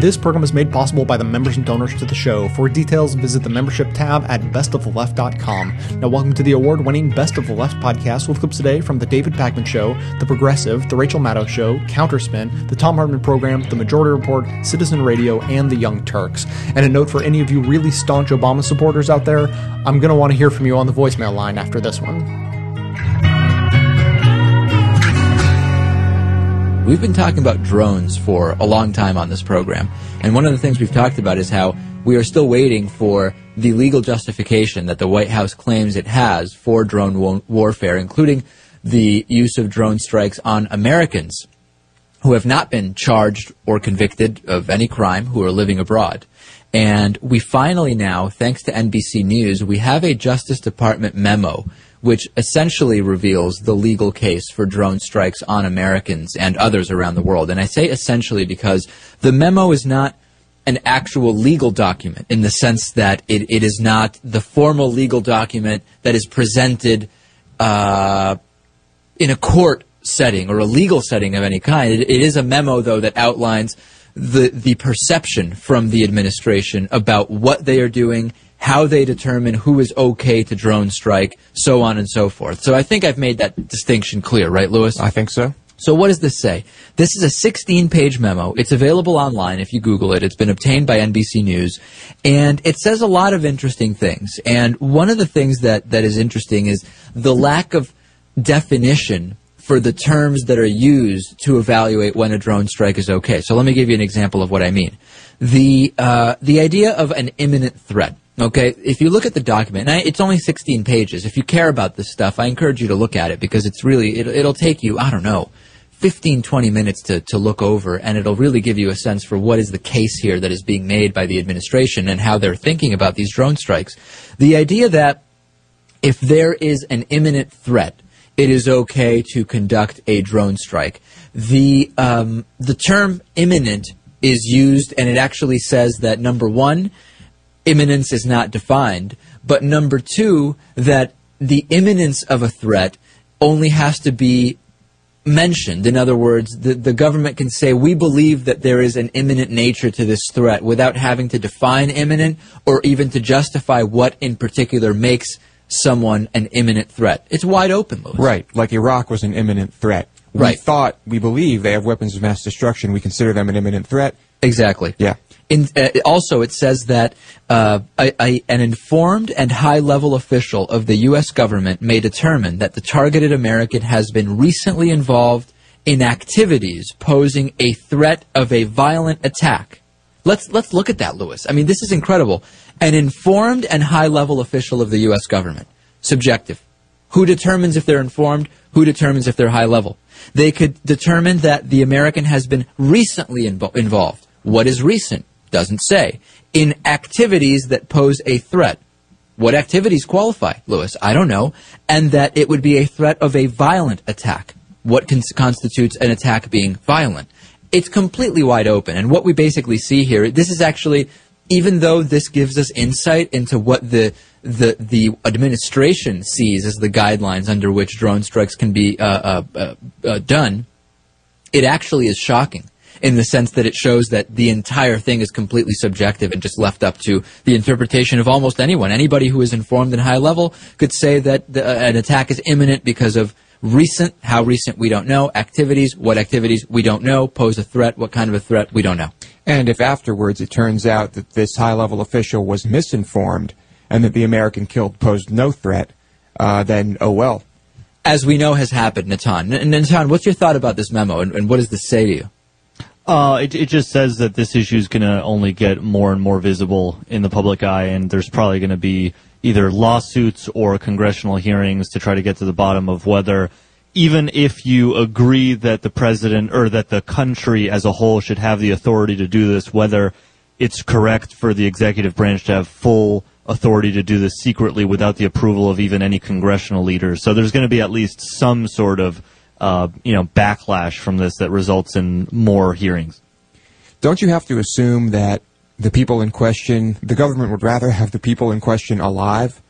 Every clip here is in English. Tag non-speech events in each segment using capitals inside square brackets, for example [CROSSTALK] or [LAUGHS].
This program is made possible by the members and donors to the show. For details, visit the membership tab at bestoftheleft.com. Now, welcome to the award winning Best of the Left podcast with clips today from The David Pakman Show, The Progressive, The Rachel Maddow Show, Counterspin, The Thom Hartmann Program, The Majority Report, Citizen Radio, and The Young Turks. And a note for any of you really staunch Obama supporters out there, I'm going to want to hear from you on the voicemail line after this one. We've been talking about drones for a long time on this program, and one of the things we've talked about is how we are still waiting for the legal justification that the White House claims it has for drone wo- warfare, including the use of drone strikes on Americans who have not been charged or convicted of any crime who are living abroad. And we finally now, thanks to NBC News, we have a Justice Department memo which essentially reveals the legal case for drone strikes on Americans and others around the world. And I say essentially because the memo is not an actual legal document in the sense that it, it is not the formal legal document that is presented uh, in a court setting or a legal setting of any kind. It, it is a memo, though, that outlines the the perception from the administration about what they are doing how they determine who is okay to drone strike, so on and so forth. So I think I've made that distinction clear, right, Lewis? I think so. So what does this say? This is a 16-page memo. It's available online if you Google it. It's been obtained by NBC News, and it says a lot of interesting things. And one of the things that, that is interesting is the lack of definition for the terms that are used to evaluate when a drone strike is okay. So let me give you an example of what I mean. The uh, the idea of an imminent threat. Okay, if you look at the document, I, it's only 16 pages. If you care about this stuff, I encourage you to look at it because it's really, it, it'll take you, I don't know, 15, 20 minutes to, to look over, and it'll really give you a sense for what is the case here that is being made by the administration and how they're thinking about these drone strikes. The idea that if there is an imminent threat, it is okay to conduct a drone strike. The, um, the term imminent is used, and it actually says that number one, imminence is not defined, but number two, that the imminence of a threat only has to be mentioned. In other words, the, the government can say, we believe that there is an imminent nature to this threat without having to define imminent or even to justify what in particular makes someone an imminent threat. It's wide open, Lewis. Right, like Iraq was an imminent threat. We Right. thought, we believe they have weapons of mass destruction. We consider them an imminent threat. Exactly. Yeah. In, uh, also, it says that uh, a, a, an informed and high-level official of the U.S. government may determine that the targeted American has been recently involved in activities posing a threat of a violent attack. Let's let's look at that, Lewis. I mean, this is incredible. An informed and high-level official of the U.S. government, subjective. Who determines if they're informed? Who determines if they're high level? They could determine that the American has been recently invo- involved. What is recent? Doesn't say. In activities that pose a threat. What activities qualify, Lewis? I don't know. And that it would be a threat of a violent attack. What cons- constitutes an attack being violent? It's completely wide open. And what we basically see here, this is actually, even though this gives us insight into what the the the administration sees as the guidelines under which drone strikes can be uh, uh, uh, uh, done, it actually is shocking in the sense that it shows that the entire thing is completely subjective and just left up to the interpretation of almost anyone. Anybody who is informed in high level could say that the, uh, an attack is imminent because of recent, how recent we don't know, activities, what activities we don't know, pose a threat, what kind of a threat we don't know. And if afterwards it turns out that this high level official was misinformed and that the American killed posed no threat, uh, then oh well. As we know has happened, Natan. N- Natan, what's your thought about this memo and, and what does this say to you? Uh, it, it just says that this issue is going to only get more and more visible in the public eye, and there's probably going to be either lawsuits or congressional hearings to try to get to the bottom of whether, even if you agree that the president or that the country as a whole should have the authority to do this, whether it's correct for the executive branch to have full authority to do this secretly without the approval of even any congressional leaders. So there's going to be at least some sort of uh, you know backlash from this that results in more hearings. Don't you have to assume that the people in question, the government would rather have the people in question alive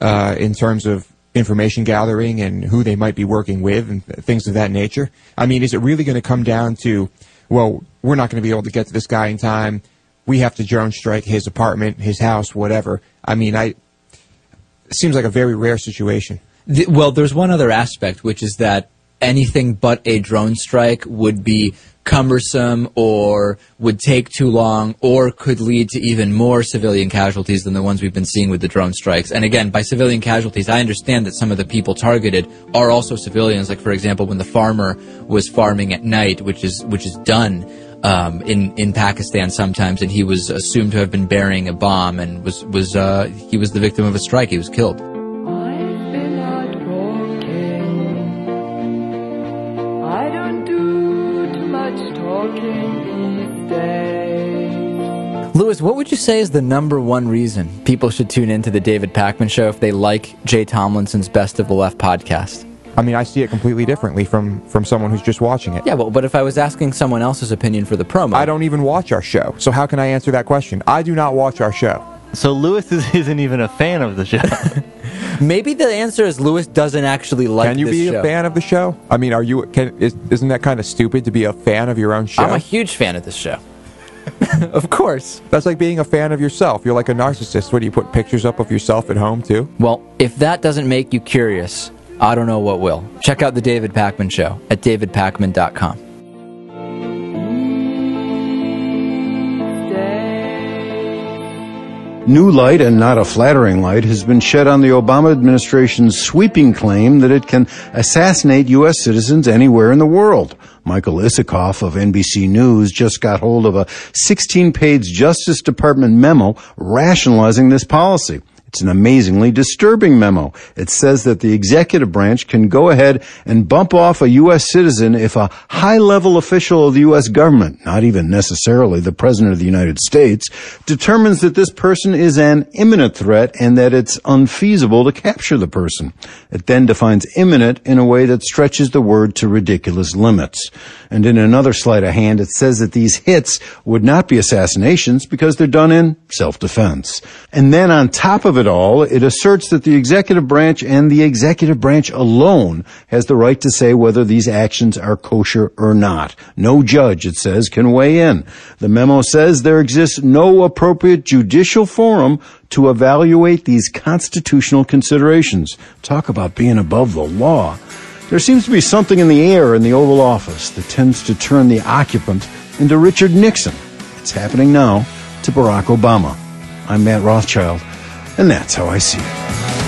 uh, in terms of information gathering and who they might be working with and th- things of that nature? I mean, is it really going to come down to well, we're not going to be able to get to this guy in time. We have to drone strike his apartment, his house, whatever. I mean, I it seems like a very rare situation. The, well, there's one other aspect, which is that anything but a drone strike would be cumbersome or would take too long or could lead to even more civilian casualties than the ones we've been seeing with the drone strikes. And again, by civilian casualties, I understand that some of the people targeted are also civilians. Like, for example, when the farmer was farming at night, which is, which is done, um, in, in Pakistan sometimes, and he was assumed to have been burying a bomb and was, was, uh, he was the victim of a strike. He was killed. I've been out walking. I don't do too much talking these days. Lewis, what would you say is the number one reason people should tune into the David Pakman Show if they like Jay Tomlinson's Best of the Left podcast? I mean, I see it completely differently from from someone who's just watching it. Yeah, well, but if I was asking someone else's opinion for the promo, I don't even watch our show, so how can I answer that question? I do not watch our show. So Lewis is, [LAUGHS] isn't even a fan of the show. [LAUGHS] Maybe the answer is Lewis doesn't actually like. Can you this be show. a fan of the show? I mean, are you? Can, is, isn't that kind of stupid to be a fan of your own show? I'm a huge fan of this show. [LAUGHS] of course. That's like being a fan of yourself. You're like a narcissist. What do you put pictures up of yourself at home too? Well, if that doesn't make you curious, I don't know what will. Check out the David Pakman Show at davidpakman.com. New light, and not a flattering light, has been shed on the Obama administration's sweeping claim that it can assassinate U.S. citizens anywhere in the world. Michael Isikoff of NBC News just got hold of a 16-page Justice Department memo rationalizing this policy. It's an amazingly disturbing memo. It says that the executive branch can go ahead and bump off a U.S. citizen if a high level official of the U.S. government, not even necessarily the President of the United States, determines that this person is an imminent threat and that it's unfeasible to capture the person. It then defines imminent in a way that stretches the word to ridiculous limits. And in another sleight of hand, it says that these hits would not be assassinations because they're done in self-defense. And then on top of it all, it asserts that the executive branch and the executive branch alone has the right to say whether these actions are kosher or not. No judge, it says, can weigh in. The memo says there exists no appropriate judicial forum to evaluate these constitutional considerations. Talk about being above the law. There seems to be something in the air in the Oval Office that tends to turn the occupant into Richard Nixon. It's happening now to Barack Obama. I'm Matt Rothschild, and that's how I see it.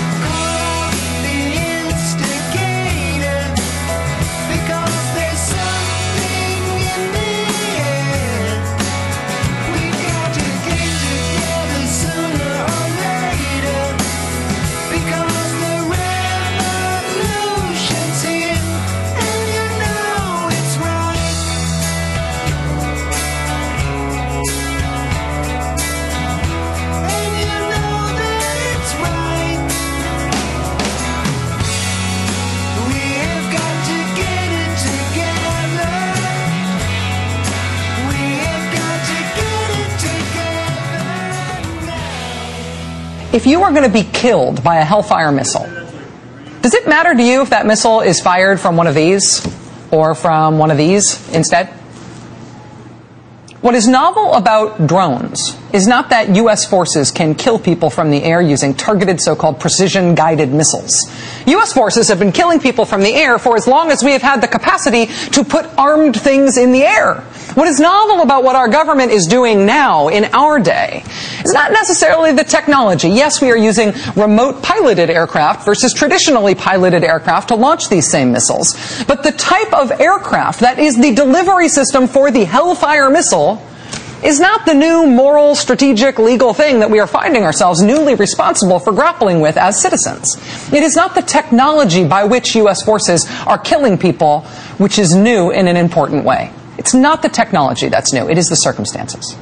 If you are going to be killed by a Hellfire missile, does it matter to you if that missile is fired from one of these or from one of these instead? What is novel about drones is not that U.S. forces can kill people from the air using targeted so-called precision-guided missiles. U.S. forces have been killing people from the air for as long as we have had the capacity to put armed things in the air. What is novel about what our government is doing now in our day is not necessarily the technology. Yes, we are using remote piloted aircraft versus traditionally piloted aircraft to launch these same missiles. But the type of aircraft that is the delivery system for the Hellfire missile is not the new moral, strategic, legal thing that we are finding ourselves newly responsible for grappling with as citizens. It is not the technology by which U.S. forces are killing people which is new in an important way. It's not the technology that's new, it is the circumstances.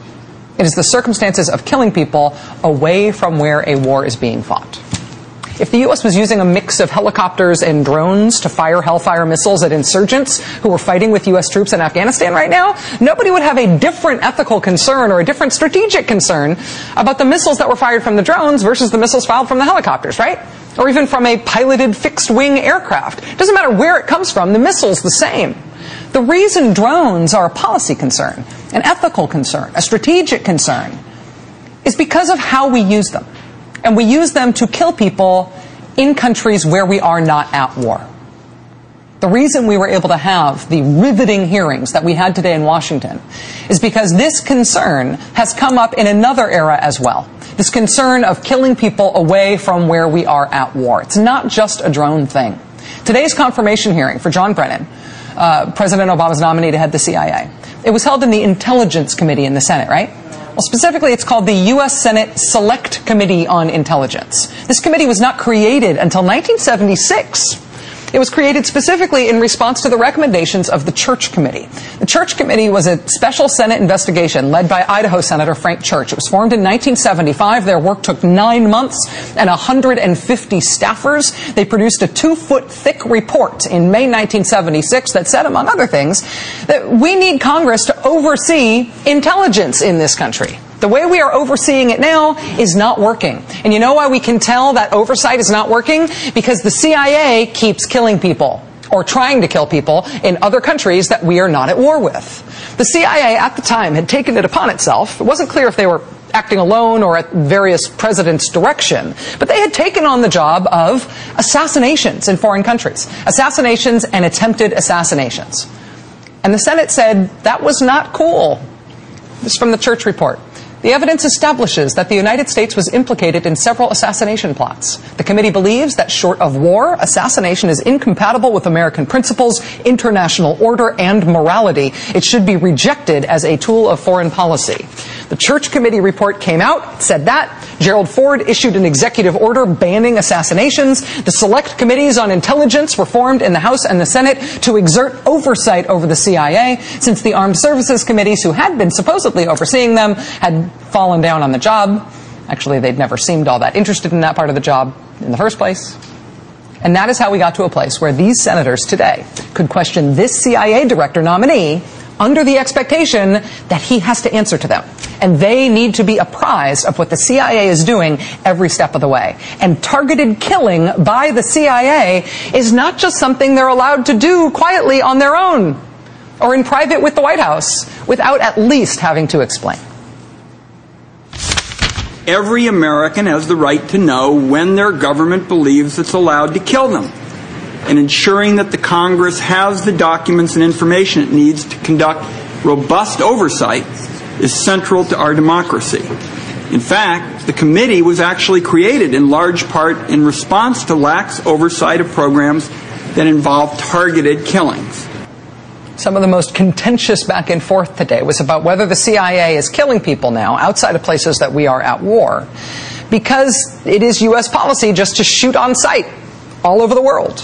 It is the circumstances of killing people away from where a war is being fought. If the U.S. was using a mix of helicopters and drones to fire Hellfire missiles at insurgents who were fighting with U.S. troops in Afghanistan right now, nobody would have a different ethical concern or a different strategic concern about the missiles that were fired from the drones versus the missiles fired from the helicopters, right? Or even from a piloted fixed wing aircraft. It doesn't matter where it comes from, the missile's the same. The reason drones are a policy concern, an ethical concern, a strategic concern, is because of how we use them. And we use them to kill people in countries where we are not at war. The reason we were able to have the riveting hearings that we had today in Washington is because this concern has come up in another era as well. This concern of killing people away from where we are at war. It's not just a drone thing. Today's confirmation hearing for John Brennan, uh, President Obama's nominee to head the CIA, it was held in the Intelligence Committee in the Senate, right? Well, specifically, it's called the U.S. Senate Select Committee on Intelligence. This committee was not created until 1976. It was created specifically in response to the recommendations of the Church Committee. The Church Committee was a special Senate investigation led by Idaho Senator Frank Church. It was formed in 1975. Their work took nine months and 150 staffers. They produced a two foot thick report in May 1976 that said, among other things, that we need Congress to oversee intelligence in this country. The way we are overseeing it now is not working. And you know why we can tell that oversight is not working? Because the CIA keeps killing people or trying to kill people in other countries that we are not at war with. The CIA at the time had taken it upon itself. It wasn't clear if they were acting alone or at various presidents' direction, but they had taken on the job of assassinations in foreign countries. Assassinations and attempted assassinations. And the Senate said that was not cool. This is from the church report. The evidence establishes that the United States was implicated in several assassination plots. The committee believes that short of war, assassination is incompatible with American principles, international order, and morality. It should be rejected as a tool of foreign policy. The Church Committee report came out, said that. Gerald Ford issued an executive order banning assassinations. The select committees on intelligence were formed in the House and the Senate to exert oversight over the CIA, since the Armed Services Committees, who had been supposedly overseeing them, had fallen down on the job. Actually, they'd never seemed all that interested in that part of the job in the first place. And that is how we got to a place where these senators today could question this CIA director nominee under the expectation that he has to answer to them. And they need to be apprised of what the CIA is doing every step of the way. And targeted killing by the CIA is not just something they're allowed to do quietly on their own or in private with the White House without at least having to explain. Every American has the right to know when their government believes it's allowed to kill them. And ensuring that the Congress has the documents and information it needs to conduct robust oversight is central to our democracy. In fact, the committee was actually created in large part in response to lax oversight of programs that involve targeted killings. Some of the most contentious back and forth today was about whether the CIA is killing people now outside of places that we are at war because it is U.S. policy just to shoot on sight all over the world.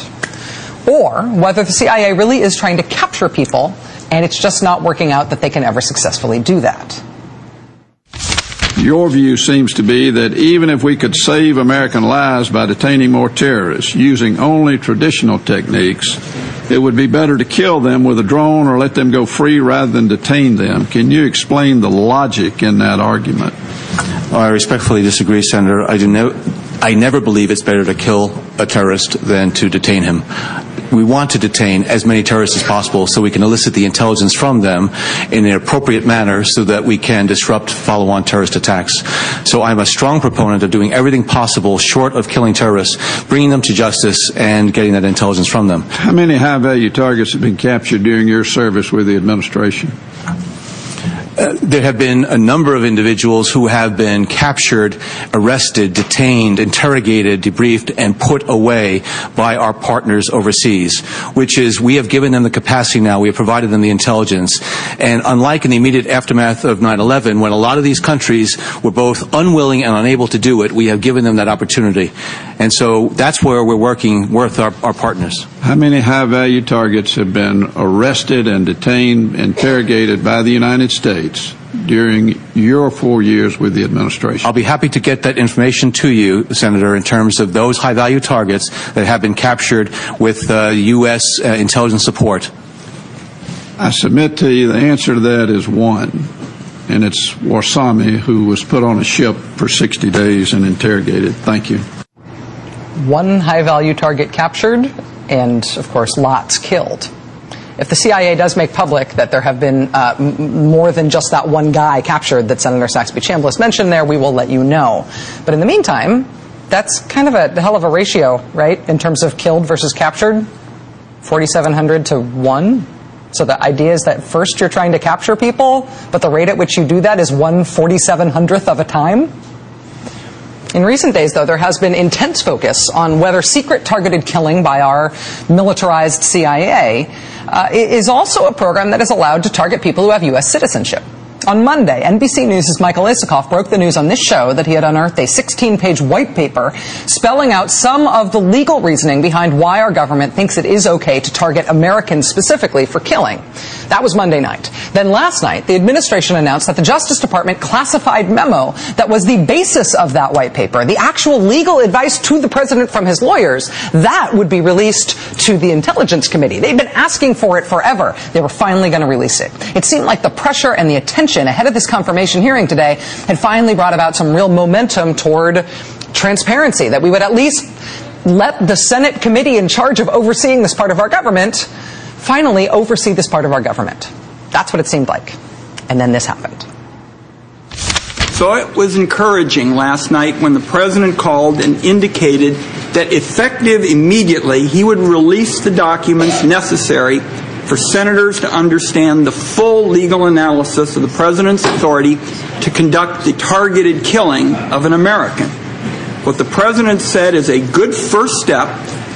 Or whether the CIA really is trying to capture people and it's just not working out that they can ever successfully do that. Your view seems to be that even if we could save American lives by detaining more terrorists using only traditional techniques, it would be better to kill them with a drone or let them go free rather than detain them. Can you explain the logic in that argument? I respectfully disagree, Senator. I do no, I never believe it's better to kill a terrorist than to detain him we want to detain as many terrorists as possible so we can elicit the intelligence from them in an appropriate manner so that we can disrupt follow-on terrorist attacks. So I'm a strong proponent of doing everything possible short of killing terrorists, bringing them to justice and getting that intelligence from them. How many high-value targets have been captured during your service with the administration? There have been a number of individuals who have been captured, arrested, detained, interrogated, debriefed, and put away by our partners overseas, which is we have given them the capacity now, we have provided them the intelligence. And unlike in the immediate aftermath of 9-11, when a lot of these countries were both unwilling and unable to do it, we have given them that opportunity. And so that's where we're working with our, our partners. How many high-value targets have been arrested and detained, interrogated by the United States during your four years with the administration? I'll be happy to get that information to you, Senator, in terms of those high-value targets that have been captured with uh, U.S. Uh, intelligence support. I submit to you the answer to that is one, and it's Warsame, who was put on a ship for 60 days and interrogated. Thank you. One high-value target captured and, of course, lots killed. if the CIA does make public that there have been uh, more than just that one guy captured that Senator Saxby Chambliss mentioned there, we will let you know. But in the meantime, that's kind of a hell of a ratio, right, in terms of killed versus captured? 4,700 to 1? So the idea is that first you're trying to capture people, but the rate at which you do that is 1 4700th of a time? In recent days, though, there has been intense focus on whether secret targeted killing by our militarized CIA uh, is also a program that is allowed to target people who have U.S. citizenship. On Monday, NBC News' Michael Isikoff broke the news on this show that he had unearthed a 16-page white paper spelling out some of the legal reasoning behind why our government thinks it is okay to target Americans specifically for killing. That was Monday night. Then last night, the administration announced that the Justice Department classified memo that was the basis of that white paper, the actual legal advice to the president from his lawyers, that would be released to the Intelligence Committee. They'd been asking for it forever. They were finally going to release it. It seemed like the pressure and the attention ahead of this confirmation hearing today had finally brought about some real momentum toward transparency, that we would at least let the Senate committee in charge of overseeing this part of our government finally oversee this part of our government. That's what it seemed like. And then this happened. So it was encouraging last night when the president called and indicated that effective immediately he would release the documents necessary for senators to understand the full legal analysis of the president's authority to conduct the targeted killing of an American. What the president said is a good first step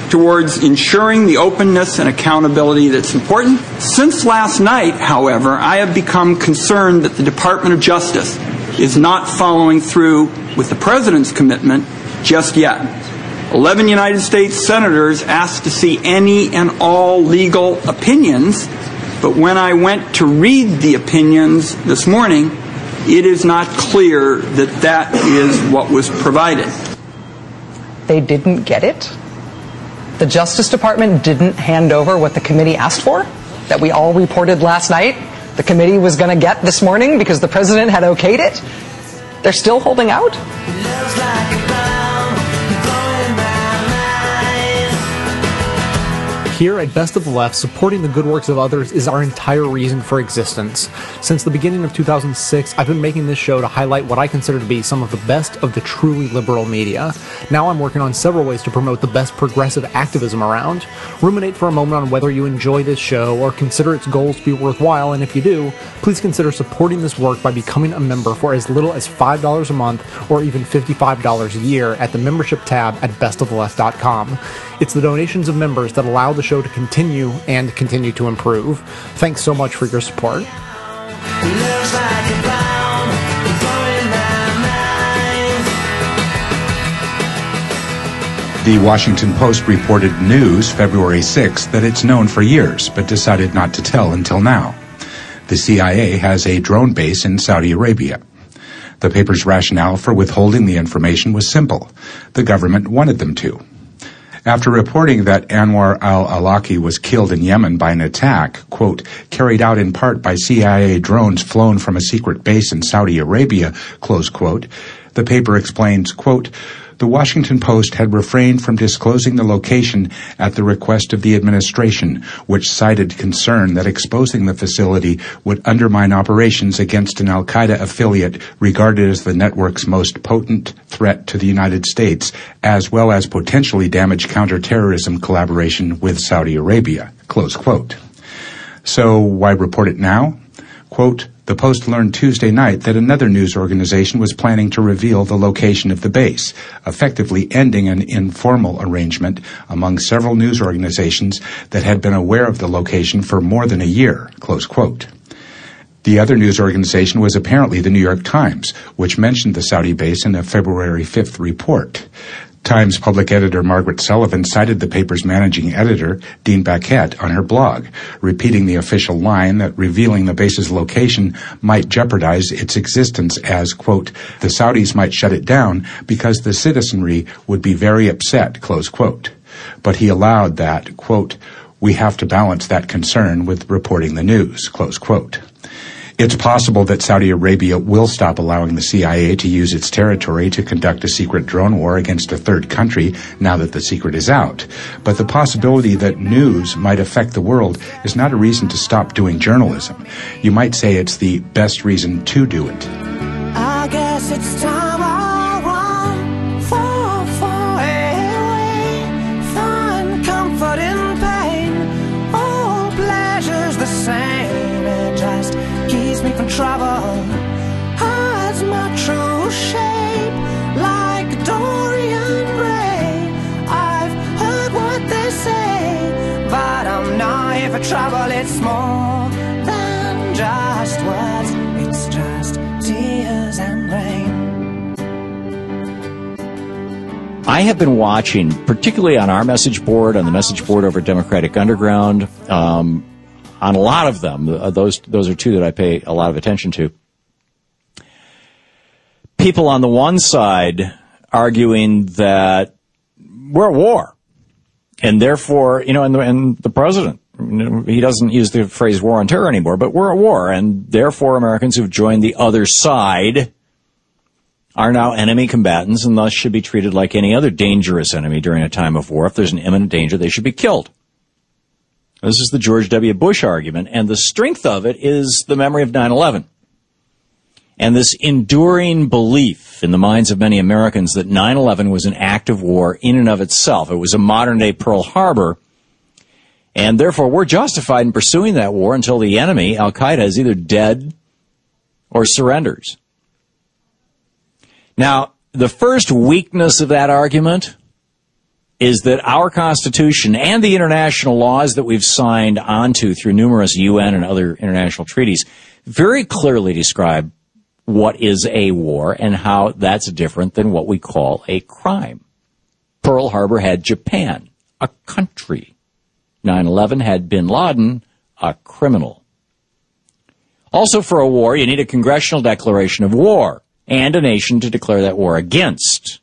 towards ensuring the openness and accountability that's important. Since last night, however, I have become concerned that the Department of Justice is not following through with the president's commitment just yet. 11 United States senators asked to see any and all legal opinions, but when I went to read the opinions this morning, it is not clear that that is what was provided. They didn't get it? the Justice Department didn't hand over what the committee asked for, that we all reported last night, the committee was going to get this morning because the president had okayed it. They're still holding out? Here at Best of the Left, supporting the good works of others is our entire reason for existence. Since the beginning of 2006, I've been making this show to highlight what I consider to be some of the best of the truly liberal media. Now I'm working on several ways to promote the best progressive activism around. Ruminate for a moment on whether you enjoy this show or consider its goals to be worthwhile, and if you do, please consider supporting this work by becoming a member for as little as $5 a month or even $55 a year at the membership tab at bestoftheleft.com. It's the donations of members that allow the show to continue and continue to improve. Thanks so much for your support. The Washington Post reported news February 6 that it's known for years, but decided not to tell until now. The CIA has a drone base in Saudi Arabia. The paper's rationale for withholding the information was simple. The government wanted them to. After reporting that Anwar al-Awlaki was killed in Yemen by an attack, quote, carried out in part by CIA drones flown from a secret base in Saudi Arabia, close quote, the paper explains, quote, the Washington Post had refrained from disclosing the location at the request of the administration, which cited concern that exposing the facility would undermine operations against an Al Qaeda affiliate regarded as the network's most potent threat to the United States, as well as potentially damage counterterrorism collaboration with Saudi Arabia. Close quote. So why report it now? Quote, the Post learned Tuesday night that another news organization was planning to reveal the location of the base, effectively ending an informal arrangement among several news organizations that had been aware of the location for more than a year. Close quote. The other news organization was apparently the New York Times, which mentioned the Saudi base in a February 5th report. Times public editor Margaret Sullivan cited the paper's managing editor, Dean Baquet, on her blog, repeating the official line that revealing the base's location might jeopardize its existence as, quote, the Saudis might shut it down because the citizenry would be very upset, close quote. But he allowed that, quote, we have to balance that concern with reporting the news, close quote. It's possible that Saudi Arabia will stop allowing the CIA to use its territory to conduct a secret drone war against a third country now that the secret is out. But the possibility that news might affect the world is not a reason to stop doing journalism. You might say it's the best reason to do it. For trouble. It's more than just words. It's just tears and rain. I have been watching, particularly on our message board, on the message board over at Democratic Underground, um, on a lot of them. Uh, those those are two that I pay a lot of attention to. People on the one side arguing that we're at war, and therefore, you know, and the, and the president, he doesn't use the phrase "war on terror" anymore, but we're at war, and therefore, Americans who've joined the other side are now enemy combatants and thus should be treated like any other dangerous enemy during a time of war. If there's an imminent danger, they should be killed. This is the George W. Bush argument, and the strength of it is the memory of 9-11. And this enduring belief in the minds of many Americans that 9-11 was an act of war in and of itself. It was a modern day Pearl Harbor. And therefore, we're justified in pursuing that war until the enemy, Al Qaeda, is either dead or surrenders. Now, the first weakness of that argument is that our Constitution and the international laws that we've signed onto through numerous UN and other international treaties very clearly describe what is a war and how that's different than what we call a crime. Pearl Harbor had Japan, a country. 9-11 had bin Laden, a criminal. Also for a war, you need a congressional declaration of war and a nation to declare that war against.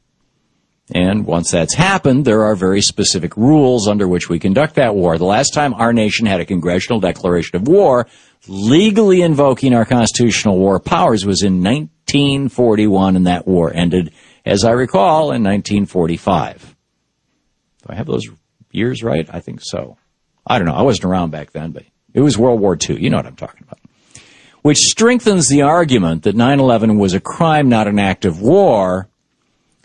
And once that's happened, there are very specific rules under which we conduct that war. The last time our nation had a congressional declaration of war, legally invoking our constitutional war powers, was in 1941, and that war ended, as I recall, in 1945. Do I have those years right? I think so. I don't know. I wasn't around back then, but it was World War II. You know what I'm talking about which strengthens the argument that 9-11 was a crime, not an act of war,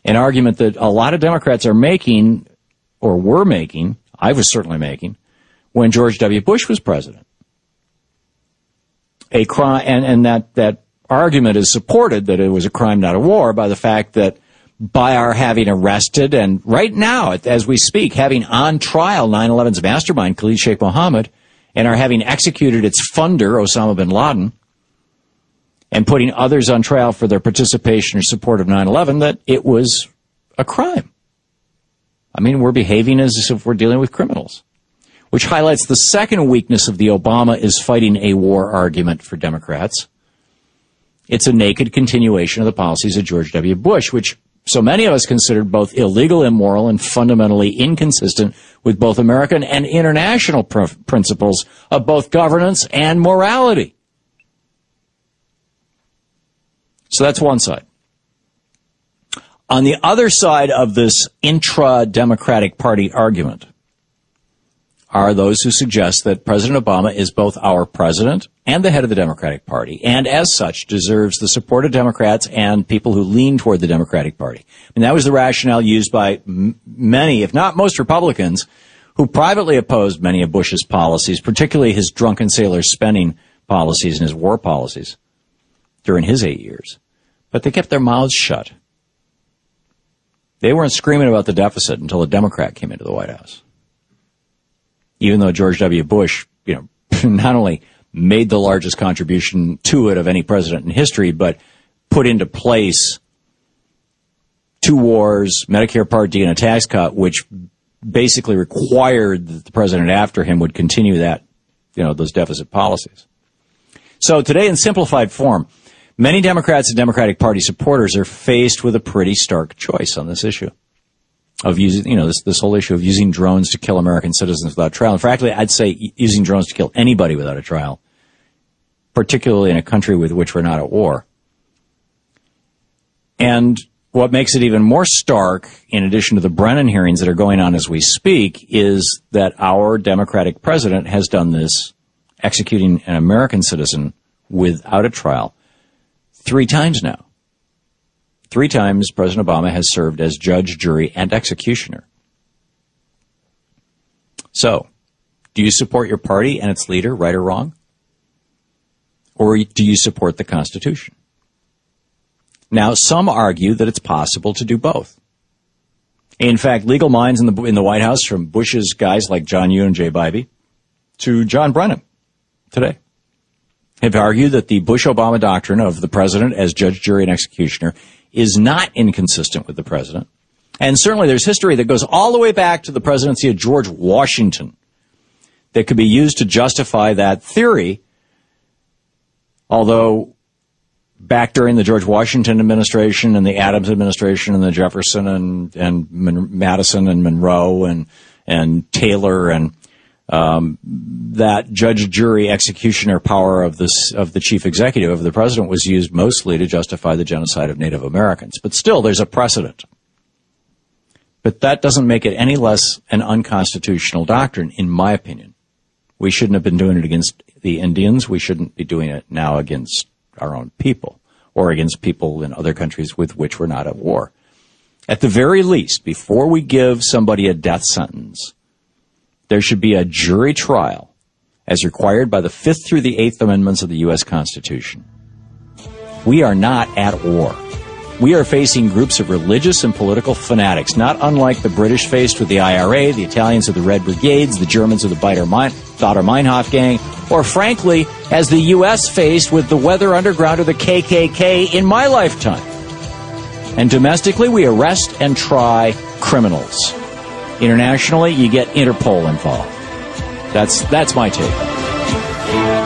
an argument that a lot of Democrats are making, or were making, I was certainly making, when George W. Bush was president. A crime, and, and that, that argument is supported that it was a crime, not a war, by the fact that by our having arrested and right now, as we speak, having on trial 9-11's mastermind, Khalid Sheikh Mohammed, and are having executed its funder, Osama bin Laden, and putting others on trial for their participation or support of 9-11 that it was a crime. I mean, we're behaving as if we're dealing with criminals, which highlights the second weakness of the Obama is fighting a war argument for Democrats. It's a naked continuation of the policies of George W. Bush, which so many of us considered both illegal, immoral, and fundamentally inconsistent with both American and international pr- principles of both governance and morality. So that's one side. On the other side of this intra Democratic Party argument are those who suggest that President Obama is both our president and the head of the Democratic Party, and as such deserves the support of Democrats and people who lean toward the Democratic Party. And that was the rationale used by m- many, if not most Republicans, who privately opposed many of Bush's policies, particularly his drunken sailor spending policies and his war policies during his eight years. But they kept their mouths shut. They weren't screaming about the deficit until a Democrat came into the White House. Even though George W. Bush, you know, [LAUGHS] not only made the largest contribution to it of any president in history, but put into place two wars, Medicare Part D, and a tax cut, which basically required that the president after him would continue that, you know, those deficit policies. So today, in simplified form, many Democrats and Democratic Party supporters are faced with a pretty stark choice on this issue of using, you know, this, this whole issue of using drones to kill American citizens without trial. And frankly, I'd say using drones to kill anybody without a trial particularly in a country with which we're not at war. And what makes it even more stark, in addition to the Brennan hearings that are going on as we speak, is that our Democratic president has done this, executing an American citizen without a trial, three times now. Three times President Obama has served as judge, jury, and executioner. So, do you support your party and its leader, right or wrong? Or do you support the Constitution? Now, some argue that it's possible to do both. In fact, legal minds in the, in the White House, from Bush's guys like John Yoo and Jay Bybee to John Brennan today, have argued that the Bush-Obama doctrine of the president as judge, jury, and executioner is not inconsistent with the president. And certainly there's history that goes all the way back to the presidency of George Washington that could be used to justify that theory. Although back during the George Washington administration and the Adams administration and the Jefferson and, and Madison and Monroe and, and Taylor and, um, that judge, jury, executioner power of this of the chief executive of the president was used mostly to justify the genocide of Native Americans. But still, there's a precedent. But that doesn't make it any less an unconstitutional doctrine, in my opinion. We shouldn't have been doing it against the Indians. We shouldn't be doing it now against our own people or against people in other countries with which we're not at war. At the very least, before we give somebody a death sentence, there should be a jury trial as required by the Fifth through the Eighth Amendments of the U.S. Constitution. We are not at war. We are facing groups of religious and political fanatics, not unlike the British faced with the IRA, the Italians of the Red Brigades, the Germans of the Baader Meinhof gang, or frankly, as the U.S. faced with the Weather Underground or the KKK in my lifetime. And domestically, we arrest and try criminals. Internationally, you get Interpol involved. That's, that's my take.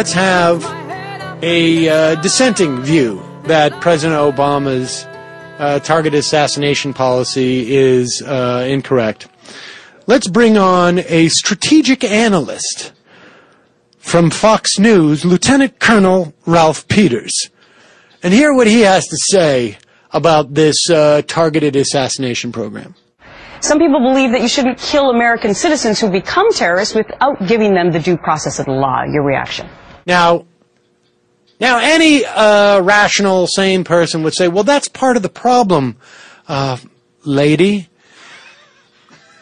Let's have a uh, dissenting view that President Obama's uh, targeted assassination policy is uh, incorrect. Let's bring on a strategic analyst from Fox News, Lieutenant Colonel Ralph Peters, and hear what he has to say about this uh, targeted assassination program. Some people believe that you shouldn't kill American citizens who become terrorists without giving them the due process of the law. Your reaction? Now, now any uh, rational, sane person would say, "Well, that's part of the problem, uh, lady.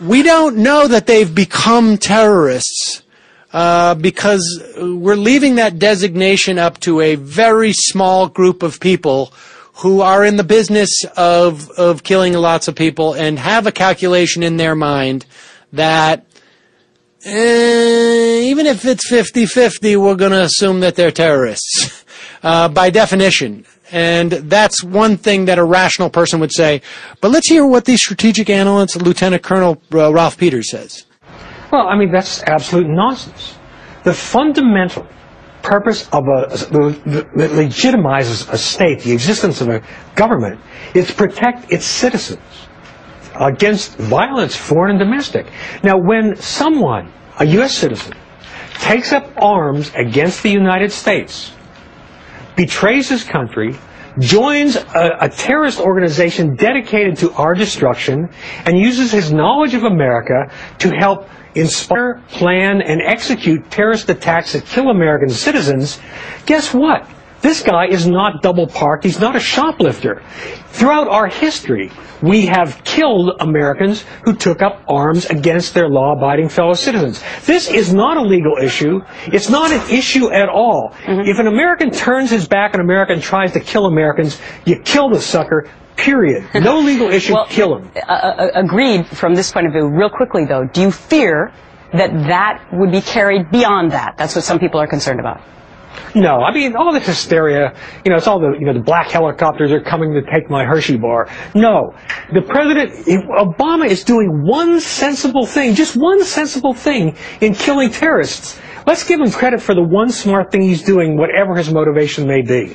We don't know that they've become terrorists." Uh, because we're leaving that designation up to a very small group of people who are in the business of of killing lots of people and have a calculation in their mind that eh, even if it's 50-50, we're going to assume that they're terrorists [LAUGHS] uh, by definition. And that's one thing that a rational person would say. But let's hear what the strategic analyst, Lieutenant Colonel uh, Ralph Peters, says. Well, I mean, that's absolute nonsense. The fundamental purpose of a that legitimizes a state, the existence of a government, is to protect its citizens against violence, foreign and domestic. Now, when someone, a U.S. citizen, takes up arms against the United States, betrays his country, joins a, a terrorist organization dedicated to our destruction and uses his knowledge of America to help inspire, plan, and execute terrorist attacks that kill American citizens, guess what? This guy is not double parked. He's not a shoplifter. Throughout our history, we have killed Americans who took up arms against their law abiding fellow citizens. This is not a legal issue. It's not an issue at all. If an American turns his back on America and tries to kill Americans, you kill the sucker. Period. [LAUGHS] No legal issue. Well, kill him. Uh, uh, agreed from this point of view. Real quickly, though, do you fear that that would be carried beyond that? That's what some people are concerned about. No, I mean all the hysteria. You know, it's all the you know the black helicopters are coming to take my Hershey bar. No, the president Obama is doing one sensible thing, just one sensible thing in killing terrorists. Let's give him credit for the one smart thing he's doing, whatever his motivation may be.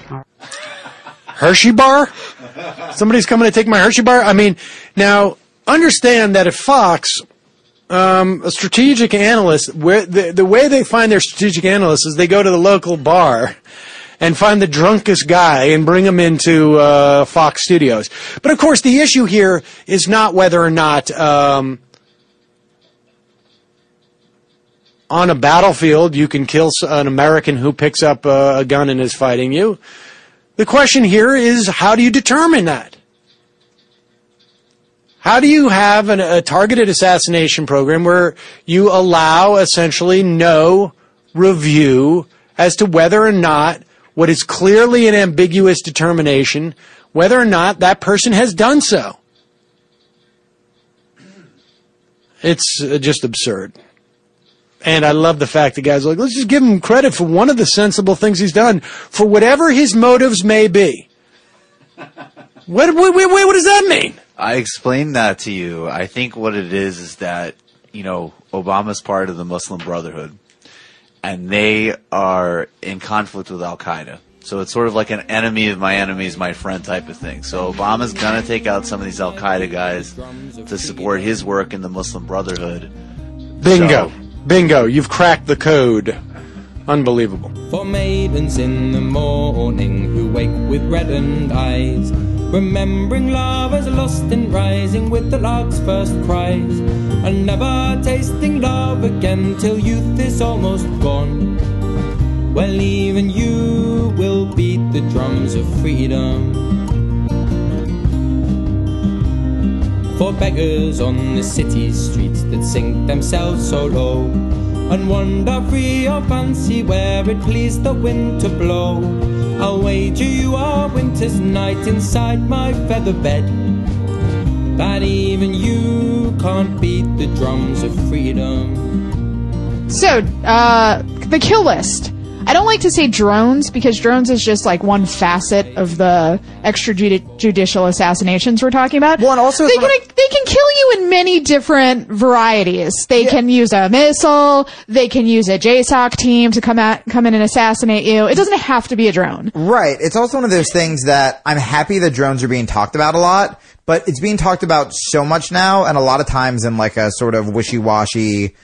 Hershey bar? Somebody's coming to take my Hershey bar? I mean, now, understand that if Fox, um, a strategic analyst, where the, the way they find their strategic analysts is they go to the local bar and find the drunkest guy and bring him into uh, Fox Studios. But of course, the issue here is not whether or not um, on a battlefield you can kill an American who picks up uh, a gun and is fighting you. The question here is how do you determine that? How do you have an, a targeted assassination program where you allow essentially no review as to whether or not what is clearly an ambiguous determination, whether or not that person has done so? It's uh, just absurd. And I love the fact that guys are like, let's just give him credit for one of the sensible things he's done, for whatever his motives may be. [LAUGHS] What, what, what, what does that mean? I explained that to you. I think what it is is that, you know, Obama's part of the Muslim Brotherhood and they are in conflict with Al Qaeda. So it's sort of like an enemy of my enemy is my friend type of thing. So Obama's gonna take out some of these Al Qaeda guys to support his work in the Muslim Brotherhood. Bingo. Bingo. You've cracked the code. Unbelievable. For maidens in the morning who wake with reddened eyes, remembering lovers lost and rising with the lark's first cries, and never tasting love again till youth is almost gone. Well, even you will beat the drums of freedom. For beggars on the city streets that sink themselves so low and wander free of fancy where it pleased the wind to blow. I'll wager you are winter's night inside my feather bed. That even you can't beat the drums of freedom. So, uh, the kill list. I don't like to say drones because drones is just like one facet of the extrajudicial assassinations we're talking about. Well, and also they can they can kill you in many different varieties. They can use a missile. They can use a JSOC team to come at come in and assassinate you. It doesn't have to be a drone. Right. It's also one of those things that I'm happy that drones are being talked about a lot, but it's being talked about so much now, and a lot of times in like a sort of wishy-washy,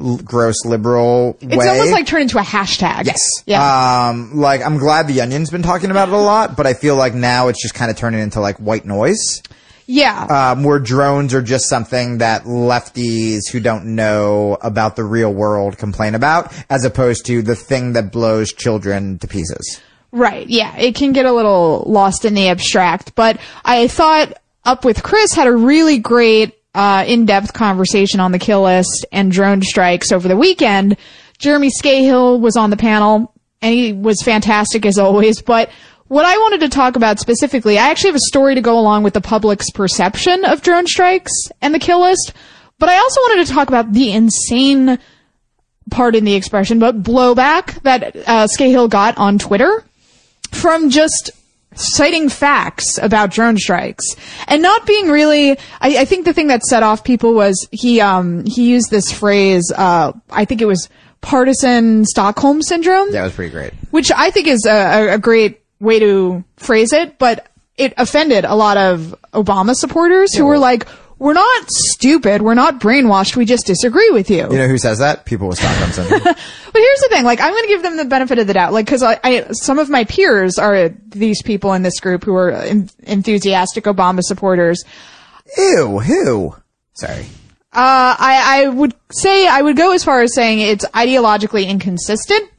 l- gross liberal way. It's almost like turned into a hashtag. Yes. Yeah. Um, like I'm glad the Onion's been talking about it a lot, but I feel like now it's just kind of turning into like white noise. yeah. Um, where drones are just something that lefties who don't know about the real world complain about, as opposed to the thing that blows children to pieces. Right. Yeah. It can get a little lost in the abstract, but I thought Up with Chris had a really great, uh, in-depth conversation on the kill list and drone strikes over the weekend. Jeremy Scahill was on the panel and he was fantastic as always, but what I wanted to talk about specifically, I actually have a story to go along with the public's perception of drone strikes and the kill list, but I also wanted to talk about the insane pardon the expression, but blowback that uh, Scahill got on Twitter from just citing facts about drone strikes and not being really. I, I think the thing that set off people was he um he used this phrase. Uh, I think it was partisan Stockholm syndrome That was pretty great. which I think is a, a- a great way to phrase it, but it offended a lot of Obama supporters who were like, we're not stupid. We're not brainwashed. We just disagree with you. You know who says that? People with Stockholm syndrome. [LAUGHS] But here's the thing, like, I'm gonna give them the benefit of the doubt, like, cause I, I some of my peers are these people in this group who are en- enthusiastic Obama supporters. Ew, who? Sorry. Uh, I, I would say, I would go as far as saying it's ideologically inconsistent,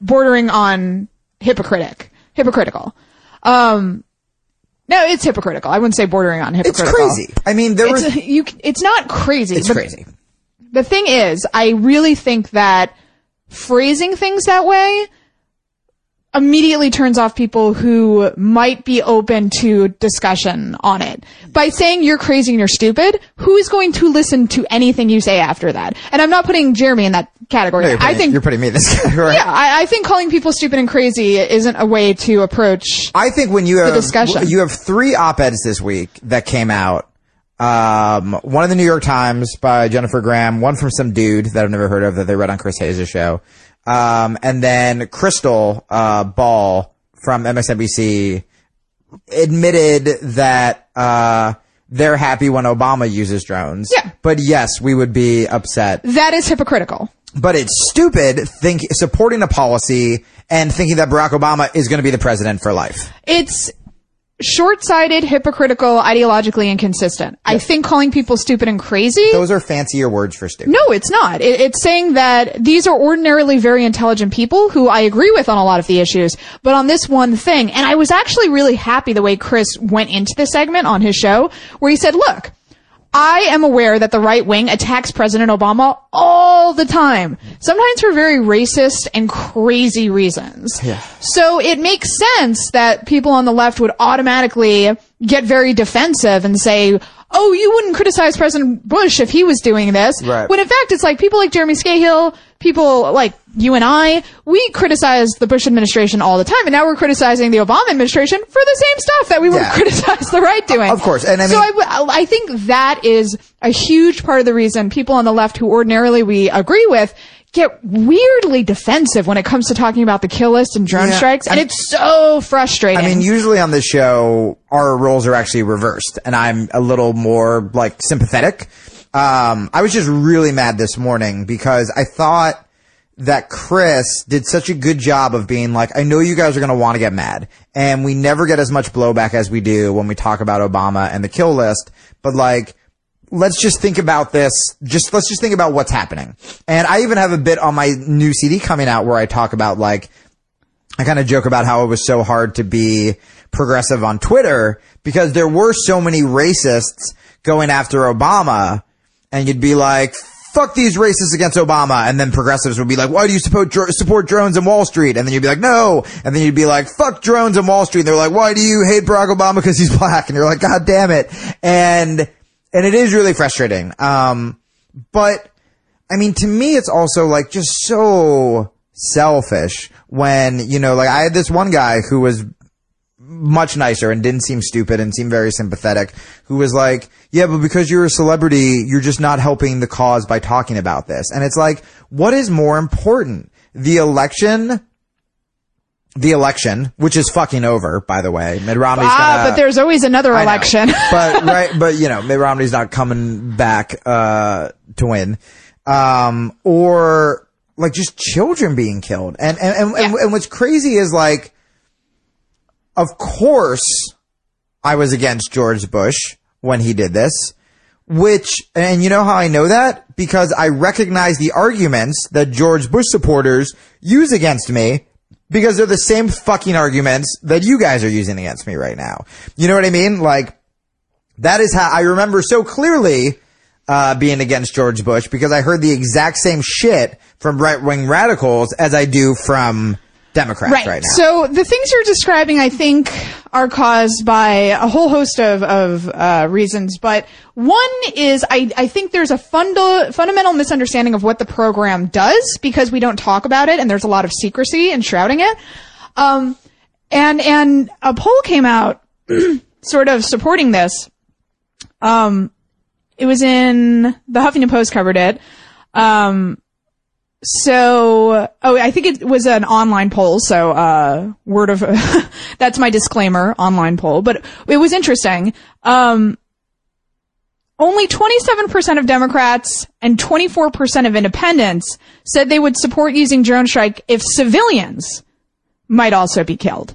bordering on hypocritic, hypocritical. Um, no, it's hypocritical. I wouldn't say bordering on hypocritical. It's crazy. I mean, there it's, was. you, it's not crazy. It's crazy. The thing is, I really think that phrasing things that way immediately turns off people who might be open to discussion on it. By saying you're crazy and you're stupid, who is going to listen to anything you say after that? And I'm not putting Jeremy in that category. No, you're I putting- think you're putting me in this [LAUGHS] category. yeah, I, I think calling people stupid and crazy isn't a way to approach. I think when you the have discussion. you have three op-eds this week that came out. Um, one in the New York Times by Jennifer Graham, one from some dude that I've never heard of that they read on Chris Hayes' show, um, and then Krystal uh, Ball from MSNBC admitted that uh, they're happy when Obama uses drones. Yeah. but yes, we would be upset. That is hypocritical. But it's stupid think supporting a policy and thinking that Barack Obama is going to be the president for life. It's short-sighted, hypocritical, ideologically inconsistent. I think calling people stupid and crazy. Those are fancier words for stupid. No, it's not. It, it's saying that these are ordinarily very intelligent people who I agree with on a lot of the issues, but on this one thing, and I was actually really happy the way Chris went into the segment on his show, where he said, look, I am aware that the right wing attacks President Obama all the time, sometimes for very racist and crazy reasons. Yeah. So it makes sense that people on the left would automatically get very defensive and say, oh, you wouldn't criticize President Bush if he was doing this. Right. When in fact, it's like people like Jeremy Scahill, people like you and I, we criticize the Bush administration all the time, and now we're criticizing the Obama administration for the same stuff that we would Yeah. [LAUGHS] criticize the right doing. Of course, and I so mean- I, w- I think that is a huge part of the reason people on the left who ordinarily we agree with get weirdly defensive when it comes to talking about the kill list and drone Yeah, strikes, and I- it's so frustrating. I mean, usually on this show, our roles are actually reversed, and I'm a little more like sympathetic. Um, I was just really mad this morning because I thought that Chris did such a good job of being like, I know you guys are going to want to get mad, and we never get as much blowback as we do when we talk about Obama and the kill list, but like, let's just think about this. Just let's just think about what's happening. And I even have a bit on my new CD coming out where I talk about like I kind of joke about how it was so hard to be progressive on Twitter because there were so many racists going after Obama and you'd be like, fuck these racists against Obama. And then progressives would be like, why do you support, dro- support drones in Wall Street? And then you'd be like, no. And then you'd be like, fuck drones in Wall Street. And they're like, why do you hate Barack Obama because he's [LAUGHS] black? And you're like, God damn it. And, and it is really frustrating. Um, but I mean, to me, it's also like just so selfish when, you know, like I had this one guy who was much nicer and didn't seem stupid and seemed very sympathetic who was like, yeah, but because you're a celebrity, you're just not helping the cause by talking about this. And it's like, what is more important? The election, the election, which is fucking over, by the way. Mitt Romney's ah, gonna, but there's always another know. election. [LAUGHS] but [LAUGHS] right, but you know, Mitt Romney's not coming back uh, to win, um, or like just children being killed, and and and, and, and what's crazy is like, of course, I was against George Bush when he did this. Which, and you know how I know that? Because I recognize the arguments that George Bush supporters use against me because they're the same fucking arguments that you guys are using against me right now. You know what I mean? Like, that is how I remember so clearly uh, being against George Bush because I heard the exact same shit from right wing radicals as I do from Democrats right, now. So the things you're describing, I think, are caused by a whole host of, of uh, reasons. But one is I, I think there's a funda- fundamental misunderstanding of what the program does because we don't talk about it and there's a lot of secrecy and shrouding it. Um, and, and a poll came out [CLEARS THROAT] sort of supporting this. Um, it was in the Huffington Post covered it. Um, so, oh, I think it was an online poll. So, uh, word of, [LAUGHS] that's my disclaimer, online poll, but it was interesting. Um, only 27% of Democrats and 24% of independents said they would support using drone strike if civilians might also be killed.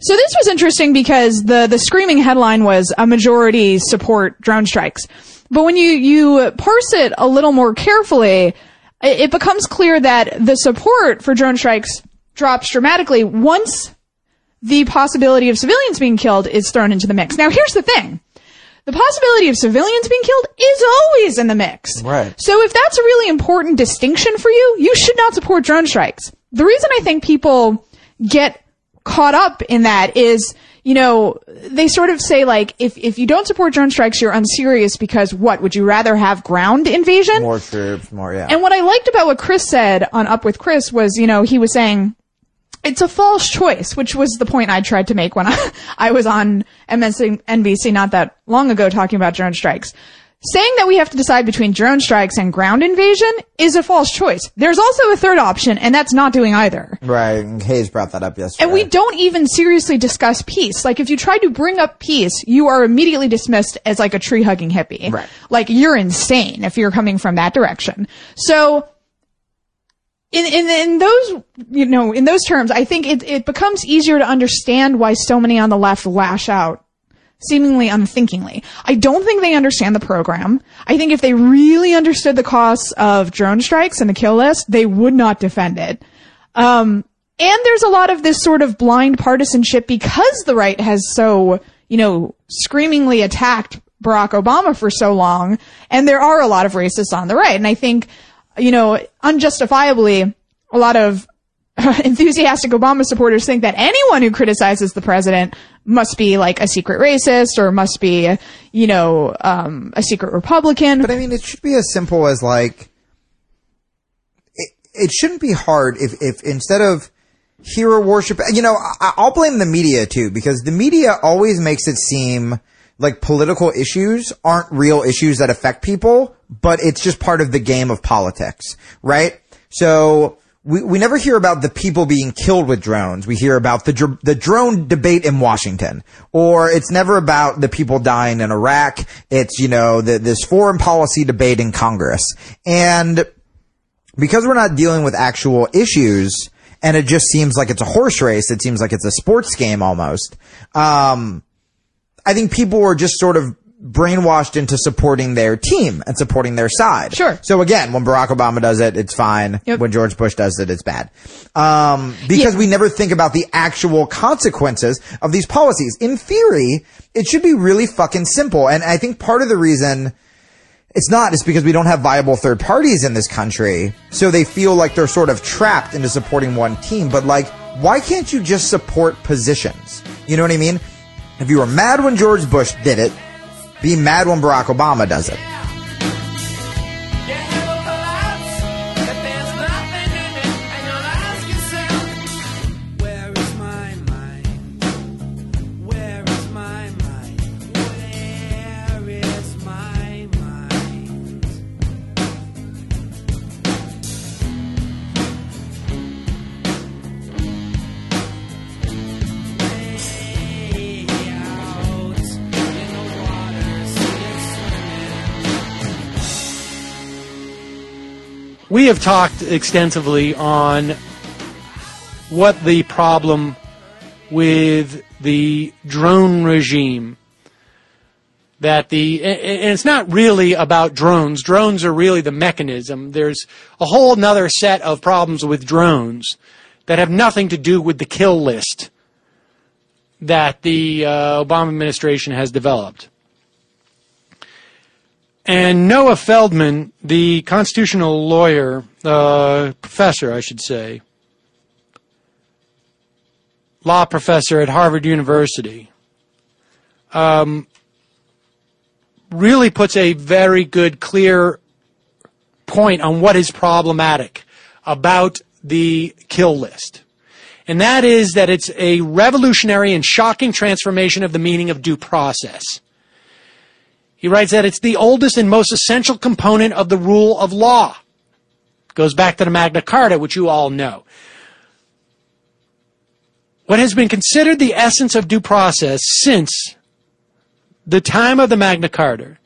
So this was interesting because the, the screaming headline was a majority support drone strikes. But when you, you parse it a little more carefully, it, becomes clear that the support for drone strikes drops dramatically once the possibility of civilians being killed is thrown into the mix. Now here's the thing. The possibility of civilians being killed is always in the mix. Right. So if that's a really important distinction for you, you should not support drone strikes. The reason I think people get caught up in that is, you know, they sort of say like, if, if you don't support drone strikes, you're unserious because what? Would you rather have ground invasion? More troops, more, yeah. And what I liked about what Chris said on Up with Chris was, you know, he was saying, it's a false choice, which was the point I tried to make when I, [LAUGHS] I was on MSNBC not that long ago talking about drone strikes. Saying that we have to decide between drone strikes and ground invasion is a false choice. There's also a third option, and that's not doing either. Right. Hayes brought that up yesterday. And we don't even seriously discuss peace. Like, if you try to bring up peace, you are immediately dismissed as like a tree hugging hippie. Right. Like, you're insane if you're coming from that direction. So, in, in, in those, you know, in those terms, I think it, it becomes easier to understand why so many on the left lash out seemingly unthinkingly. I don't think they understand the program. I think if they really understood the costs of drone strikes and the kill list, they would not defend it. Um, and there's a lot of this sort of blind partisanship because the right has so, you know, screamingly attacked Barack Obama for so long. And there are a lot of racists on the right. And I think, you know, unjustifiably, a lot of [LAUGHS] enthusiastic Obama supporters think that anyone who criticizes the president must be like a secret racist or must be, you know, um, a secret Republican. But I mean, it should be as simple as like, it, it shouldn't be hard if, if instead of hero worship, you know, I, I'll blame the media too, because the media always makes it seem like political issues aren't real issues that affect people, but it's just part of the game of politics, right? So, we, we never hear about the people being killed with drones. We hear about the dr- the drone debate in Washington, or it's never about the people dying in Iraq. It's you know the, this foreign policy debate in Congress, and because we're not dealing with actual issues, and it just seems like it's a horse race. It seems like it's a sports game almost. Um, I think people were just sort of brainwashed into supporting their team and supporting their side. Sure. So again, when Barack Obama does it, it's fine. When George Bush does it, it's bad. Um, because we never think about the actual consequences of these policies. In theory, it should be really fucking simple. And I think part of the reason it's not is because we don't have viable third parties in this country. So they feel like they're sort of trapped into supporting one team. But like, why can't you just support positions? You know what I mean? If you were mad when George Bush did it, be mad when Barack Obama does it. We have talked extensively on what the problem with the drone regime that the and it's not really about drones. Drones are really the mechanism. There's a whole nother set of problems with drones that have nothing to do with the kill list that the uh, obama administration has developed and Noah Feldman, the constitutional lawyer, uh, professor, I should say, law professor at Harvard University, um, really puts a very good, clear point on what is problematic about the kill list. And that is that it's a revolutionary and shocking transformation of the meaning of due process. He writes that it's the oldest and most essential component of the rule of law. Goes back to the Magna Carta, which you all know. What has been considered the essence of due process since the time of the Magna Carta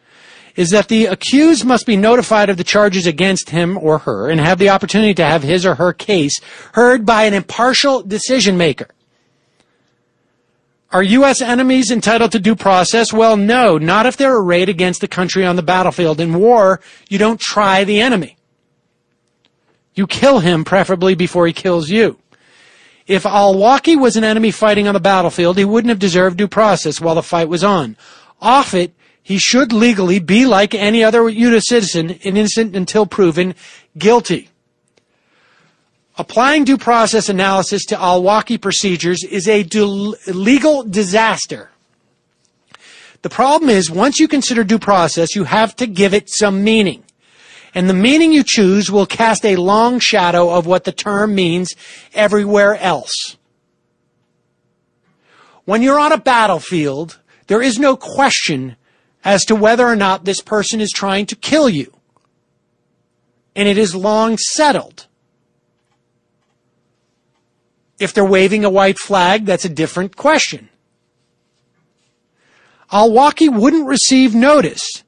is that the accused must be notified of the charges against him or her and have the opportunity to have his or her case heard by an impartial decision maker. Are U.S. enemies entitled to due process? Well, no, not if they're arrayed against the country on the battlefield. In war, you don't try the enemy. You kill him, preferably before he kills you. If Al-Awlaki was an enemy fighting on the battlefield, he wouldn't have deserved due process while the fight was on. Off it, he should legally be like any other U.S. citizen, innocent until proven guilty. Applying due process analysis to Al-Awlaki procedures is a du- legal disaster. The problem is, once you consider due process, you have to give it some meaning. And the meaning you choose will cast a long shadow of what the term means everywhere else. When you're on a battlefield, there is no question as to whether or not this person is trying to kill you. And it is long settled. If they're waving a white flag, that's a different question. Al-Awlaki wouldn't receive notice,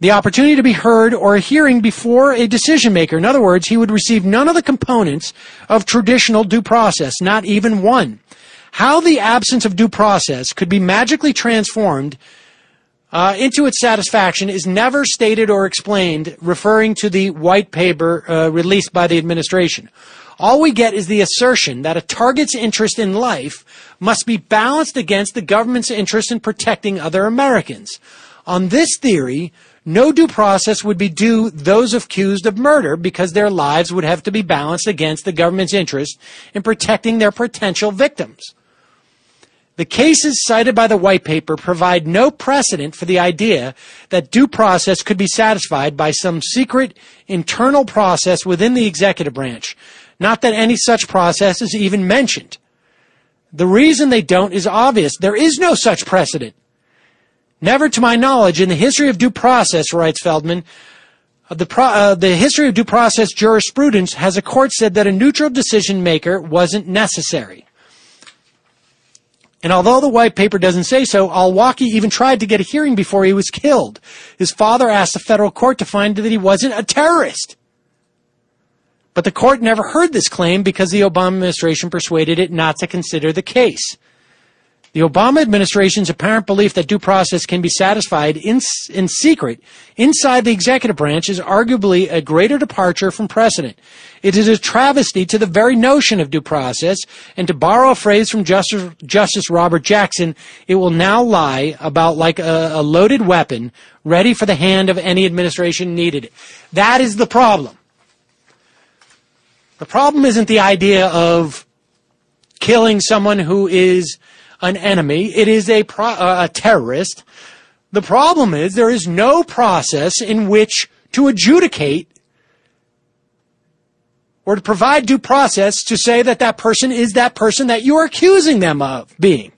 the opportunity to be heard or a hearing before a decision maker. In other words, he would receive none of the components of traditional due process, not even one. How the absence of due process could be magically transformed uh, into its satisfaction is never stated or explained, referring to the white paper uh, released by the administration. All we get is the assertion that a target's interest in life must be balanced against the government's interest in protecting other Americans. On this theory, no due process would be due those accused of murder because their lives would have to be balanced against the government's interest in protecting their potential victims. The cases cited by the white paper provide no precedent for the idea that due process could be satisfied by some secret internal process within the executive branch. Not that any such process is even mentioned. The reason they don't is obvious. There is no such precedent. Never to my knowledge in the history of due process, writes Feldman, uh, the, pro- uh, the history of due process jurisprudence has a court said that a neutral decision maker wasn't necessary. And although the white paper doesn't say so, Al-Awlaki even tried to get a hearing before he was killed. His father asked the federal court to find that he wasn't a terrorist. But the court never heard this claim because the Obama administration persuaded it not to consider the case. The Obama administration's apparent belief that due process can be satisfied in, in secret inside the executive branch is arguably a greater departure from precedent. It is a travesty to the very notion of due process, and to borrow a phrase from Justice, Justice Robert Jackson, it will now lie about like a, a loaded weapon ready for the hand of any administration needed. That is the problem. The problem isn't the idea of killing someone who is an enemy. It is a, pro- uh, a terrorist. The problem is there is no process in which to adjudicate or to provide due process to say that that person is that person that you are accusing them of being.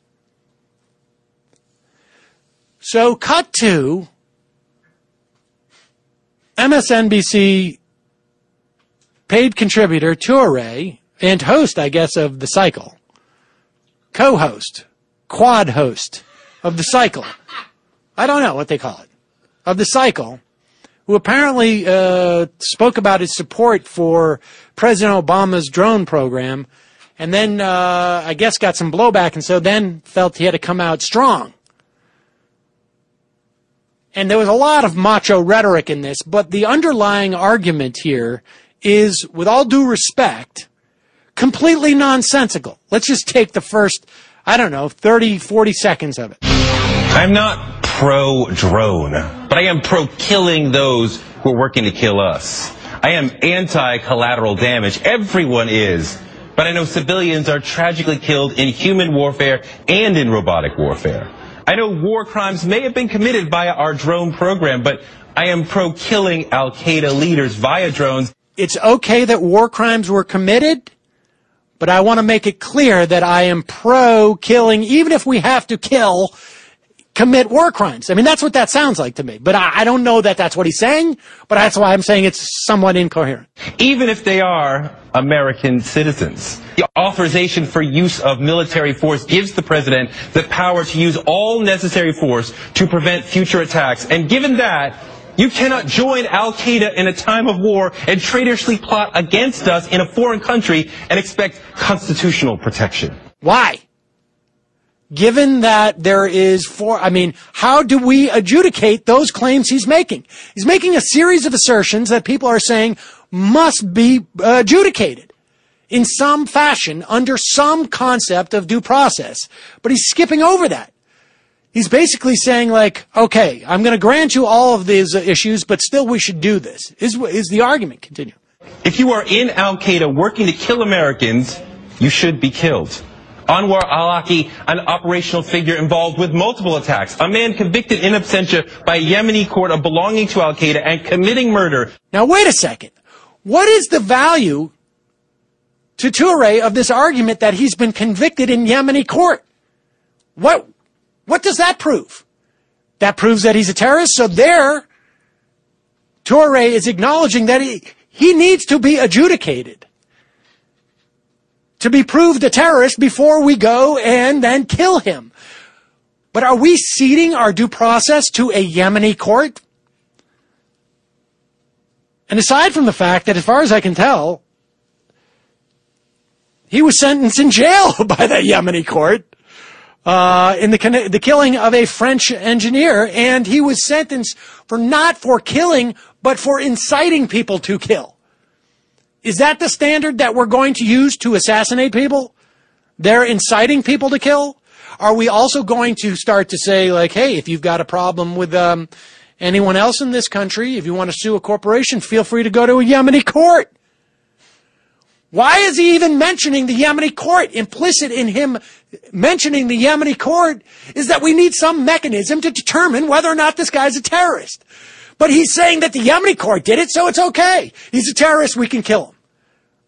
So cut to MSNBC paid contributor Toure and host, I guess, of the cycle, co-host, quad host of the cycle. I don't know what they call it of the cycle, who apparently uh, spoke about his support for President Obama's drone program, and then uh, I guess got some blowback, and so then felt he had to come out strong. And there was a lot of macho rhetoric in this, but the underlying argument here is, with all due respect, completely nonsensical. Let's just take the first, I don't know, 30, 40 seconds of it. I'm not pro drone, but I am pro killing those who are working to kill us. I am anti collateral damage. Everyone is. But I know civilians are tragically killed in human warfare and in robotic warfare. I know war crimes may have been committed via our drone program, but I am pro killing Al Qaeda leaders via drones. It's okay that war crimes were committed, but I want to make it clear that I am pro killing, even if we have to kill commit war crimes. I mean, that's what that sounds like to me. But I, I don't know that that's what he's saying, but that's why I'm saying it's somewhat incoherent. even if they are American citizens. The authorization for use of military force gives the president the power to use all necessary force to prevent future attacks. And given that, you cannot join Al Qaeda in a time of war and traitorously plot against us in a foreign country and expect constitutional protection. Why? Given that there is four, I mean, how do we adjudicate those claims he's making? He's making a series of assertions that people are saying must be uh, adjudicated in some fashion under some concept of due process. But he's skipping over that. He's basically saying like, okay, I'm going to grant you all of these issues, but still we should do this. Is, is the argument continue? If you are in Al Qaeda working to kill Americans, you should be killed. Anwar al-Awlaki, an operational figure involved with multiple attacks, a man convicted in absentia by a Yemeni court of belonging to Al Qaeda and committing murder. Now wait a second. What is the value to Toure of this argument that he's been convicted in Yemeni court? What, what does that prove? That proves that he's a terrorist. So there, Toure is acknowledging that he, he needs to be adjudicated to be proved a terrorist before we go and then kill him. But are we ceding our due process to a Yemeni court? And aside from the fact that, as far as I can tell, he was sentenced in jail [LAUGHS] by that Yemeni court uh, in the the killing of a French engineer, and he was sentenced for not for killing, but for inciting people to kill. Is that the standard that we're going to use to assassinate people? They're inciting people to kill? Are we also going to start to say, like, hey, if you've got a problem with um, anyone else in this country, if you want to sue a corporation, feel free to go to a Yemeni court? Why is he even mentioning the Yemeni court? Implicit in him mentioning the Yemeni court is that we need some mechanism to determine whether or not this guy's a terrorist. But he's saying that the Yemeni court did it, so it's okay. He's a terrorist, we can kill him.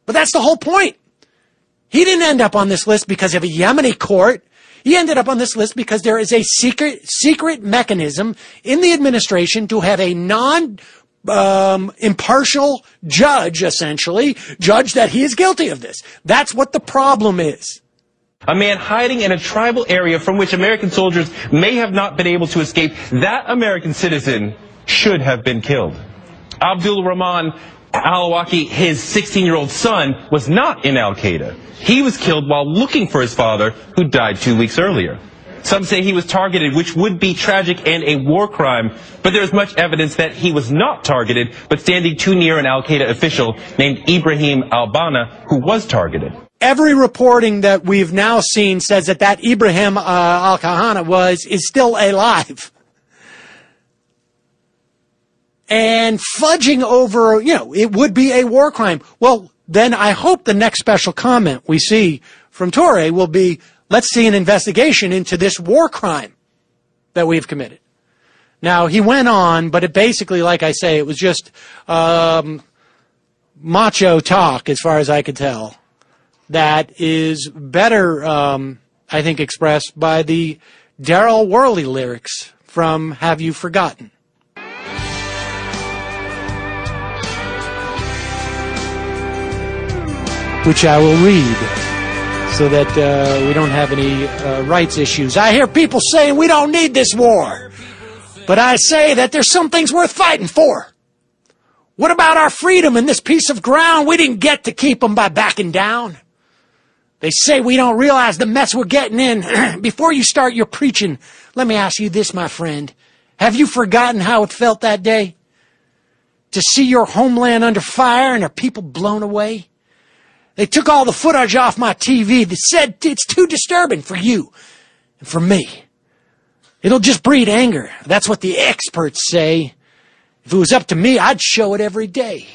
But that's the whole point. He didn't end up on this list because of a Yemeni court. He ended up on this list because there is a secret, secret mechanism in the administration to have a non, um, impartial judge, essentially, judge that he is guilty of this. That's what the problem is. A man hiding in a tribal area from which American soldiers may have not been able to escape. That American citizen should have been killed. Abdul Rahman al-Awlaki, his 16-year-old son, was not in Al-Qaeda. He was killed while looking for his father, who died two weeks earlier. Some say he was targeted, which would be tragic and a war crime, but there is much evidence that he was not targeted, but standing too near an Al-Qaeda official named Ibrahim al-Bana, who was targeted. Every reporting that we've now seen says that that Ibrahim uh, al-Kahana was, is still alive. and fudging over, you know, it would be a war crime. Well, then I hope the next special comment we see from Toure will be, let's see an investigation into this war crime that we've committed. Now, he went on, but it basically, like I say, it was just um, macho talk, as far as I could tell, that is better, um, I think, expressed by the Daryl Worley lyrics from Have You Forgotten? which I will read so that uh, we don't have any uh, rights issues. I hear people saying we don't need this war, but I say that there's some things worth fighting for. What about our freedom and this piece of ground? We didn't get to keep them by backing down. They say we don't realize the mess we're getting in. [CLEARS THROAT] Before you start your preaching, let me ask you this, my friend. Have you forgotten how it felt that day? To see your homeland under fire and our people blown away? They took all the footage off my TV. They said it's too disturbing for you and for me. It'll just breed anger. That's what the experts say. If it was up to me, I'd show it every day.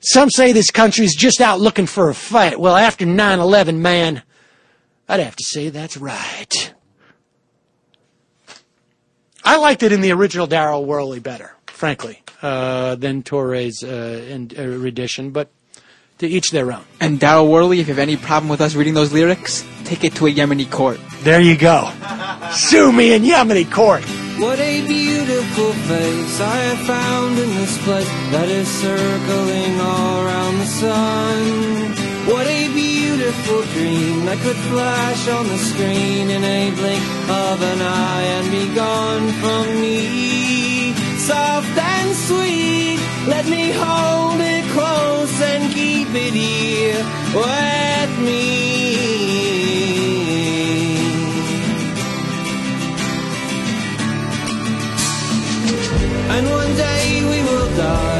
Some say this country's just out looking for a fight. Well, after 9-11, man, I'd have to say that's right. I liked it in the original Daryl Worley better, frankly, uh, than Toure's uh, uh, rendition, but to each their own. And Daryl Worley, if you have any problem with us reading those lyrics, take it to a Yemeni court. There you go. Sue me in Yemeni court. What a beautiful face I have found in this place that is circling all around the sun. What a beautiful dream that could flash on the screen in a blink of an eye and be gone from me. Soft and sweet, let me hold it close and keep it here with me. And one day we will die,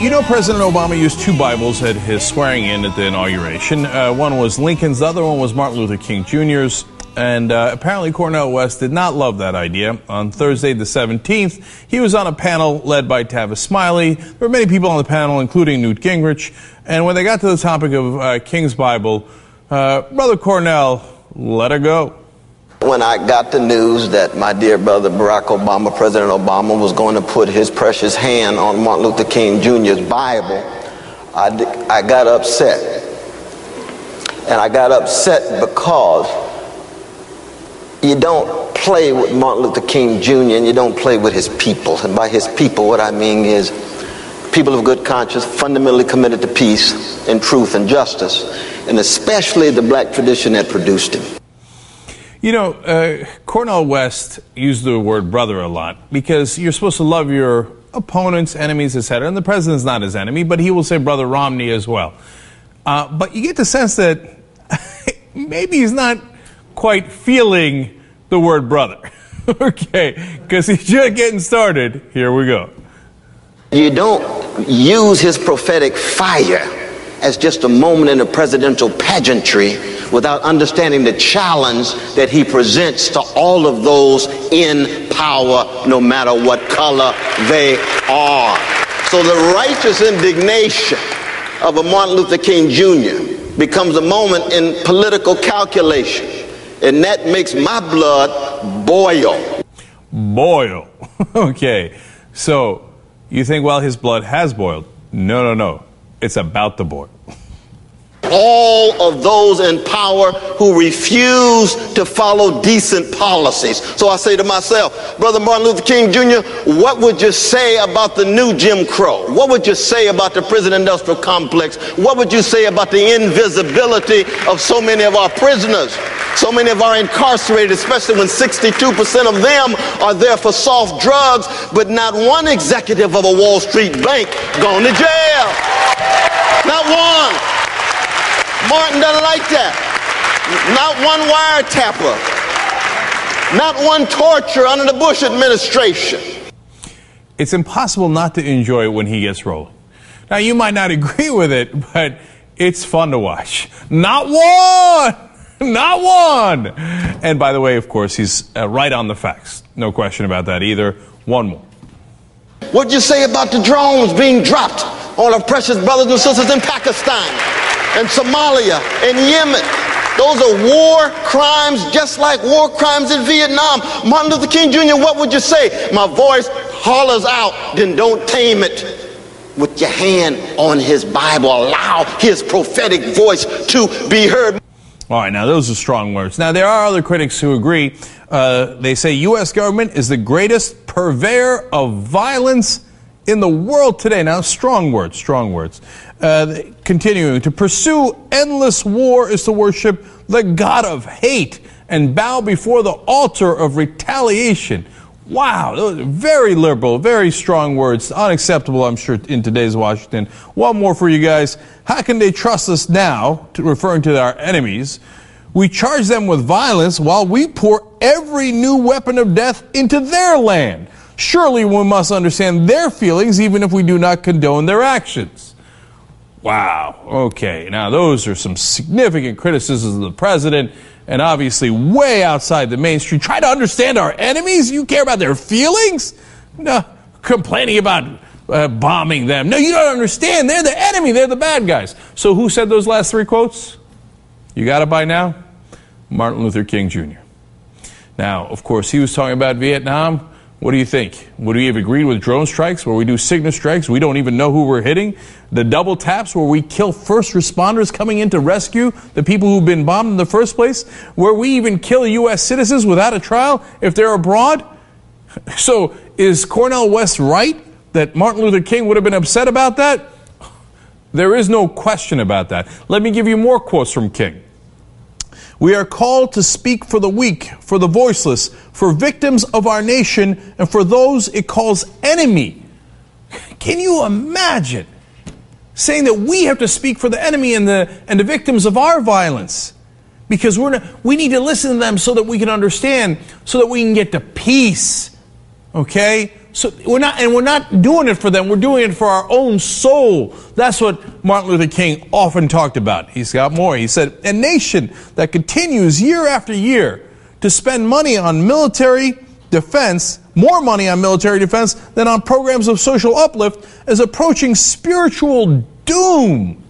You know, President Obama used two Bibles at his swearing in at the inauguration. Uh, one was Lincoln's, the other one was Martin Luther King Jr.'s. And uh, apparently, Cornel West did not love that idea. On Thursday, the 17th, he was on a panel led by Tavis Smiley. There were many people on the panel, including Newt Gingrich. And when they got to the topic of uh, King's Bible, uh, Brother Cornel let her go. When I got the news that my dear brother Barack Obama, President Obama, was going to put his precious hand on Martin Luther King Jr.'s Bible, I, I got upset. And I got upset because you don't play with Martin Luther King Jr. and you don't play with his people. And by his people, what I mean is people of good conscience, fundamentally committed to peace and truth and justice, and especially the black tradition that produced him. You know, uh, Cornel West used the word brother a lot because you're supposed to love your opponents, enemies, etc. And the president's not his enemy, but he will say brother Romney as well. Uh, but you get the sense that [LAUGHS] maybe he's not quite feeling the word brother. [LAUGHS] okay, because he's just getting started. Here we go. You don't use his prophetic fire as just a moment in a presidential pageantry without understanding the challenge that he presents to all of those in power, no matter what color they are. So the righteous indignation of a Martin Luther King Jr. becomes a moment in political calculation, and that makes my blood boil. Boil. [LAUGHS] okay, so you think, well, his blood has boiled. No, no, no. It's about the boil. all of those in power who refuse to follow decent policies. So I say to myself, Brother Martin Luther King Jr., what would you say about the new Jim Crow? What would you say about the prison industrial complex? What would you say about the invisibility of so many of our prisoners? So many of our incarcerated, especially when 62% of them are there for soft drugs, but not one executive of a Wall Street bank gone to jail. Not one. Martin doesn't like that. Not one wiretapper. Not one torture under the Bush administration. It's impossible not to enjoy it when he gets rolling. Now, you might not [LAUGHS] agree with it, but it's fun to watch. Not one! [LAUGHS] Not one! And by the way, of course, he's uh, right on the facts. No question about that either. One more. What'd you say about the drones being dropped on our precious brothers and sisters in Pakistan and Somalia and Yemen? Those are war crimes just like war crimes in Vietnam. Martin Luther King Jr., what would you say? My voice hollers out, then don't tame it with your hand on his Bible. Allow his prophetic voice to be heard. All right, now those are strong words. Now there are other critics who agree. Uh, they say U.S. government is the greatest purveyor of violence in the world today. Now, strong words, strong words. Uh, continuing to pursue endless war is to worship the God of hate and bow before the altar of retaliation. Wow, those are very liberal, very strong words. Unacceptable, I'm sure, in today's Washington. One more for you guys. How can they trust us now, to, referring to our enemies? We charge them with violence while we pour every new weapon of death into their land. Surely we must understand their feelings even if we do not condone their actions. Wow. Okay. Now, those are some significant criticisms of the president and obviously way outside the mainstream. Try to understand our enemies? You care about their feelings? No. Complaining about uh, bombing them. No, you don't understand. They're the enemy. They're the bad guys. So, who said those last three quotes? You got it by now? Martin Luther King Jr. Now, of course, he was talking about Vietnam. What do you think? Would we have agreed with drone strikes where we do signal strikes? We don't even know who we're hitting. The double taps where we kill first responders coming in to rescue the people who've been bombed in the first place? Where we even kill U.S. citizens without a trial if they're abroad? [LAUGHS] So is Cornel West right that Martin Luther King would have been upset about that? There is no question about that. Let me give you more quotes from King. We are called to speak for the weak, for the voiceless, for victims of our nation, and for those it calls enemy. Can you imagine saying that we have to speak for the enemy and the, and the victims of our violence? Because we're we need to listen to them so that we can understand, so that we can get to peace. Okay? So we're not, and we're not doing it for them. We're doing it for our own soul. That's what Martin Luther King often talked about. He's got more. He said, a nation that continues year after year to spend money on military defense, more money on military defense than on programs of social uplift, is approaching spiritual doom.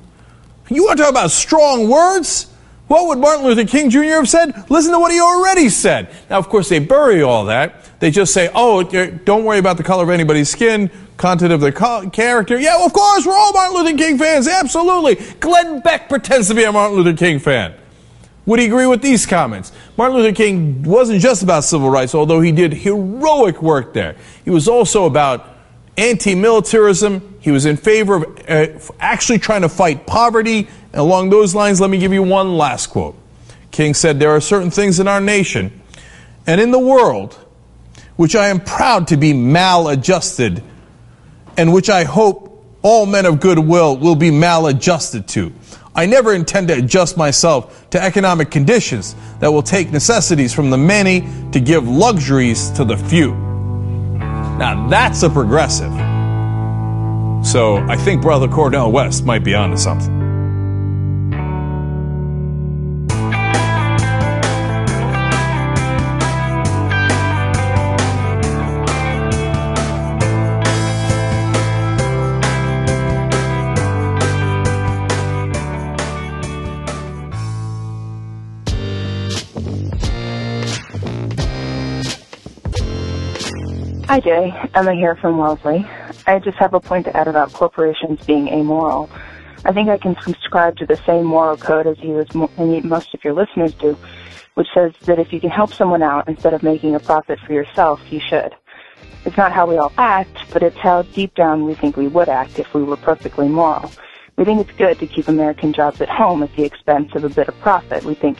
You want to talk about strong words? What would Martin Luther King Jr. have said? Listen to what he already said. Now, of course, they bury all that. They just say, oh, don't worry about the color of anybody's skin, content of their co- character. Yeah, well, of course, we're all Martin Luther King fans. Absolutely. Glenn Beck pretends to be a Martin Luther King fan. Would he agree with these comments? Martin Luther King wasn't just about civil rights, although he did heroic work there. He was also about anti militarism. He was in favor of uh, actually trying to fight poverty and along those lines, let me give you one last quote. King said, There are certain things in our nation and in the world which I am proud to be maladjusted and which I hope all men of goodwill will be maladjusted to. I never intend to adjust myself to economic conditions that will take necessities from the many to give luxuries to the few. Now that's a progressive. So I think Brother Cornel West might be onto something. Hi, Jay. Emma here from Wellesley. I just have a point to add about corporations being amoral. I think I can subscribe to the same moral code as you and most of your listeners do, which says that if you can help someone out instead of making a profit for yourself, you should. It's not how we all act, but it's how deep down we think we would act if we were perfectly moral. We think it's good to keep American jobs at home at the expense of a bit of profit. We think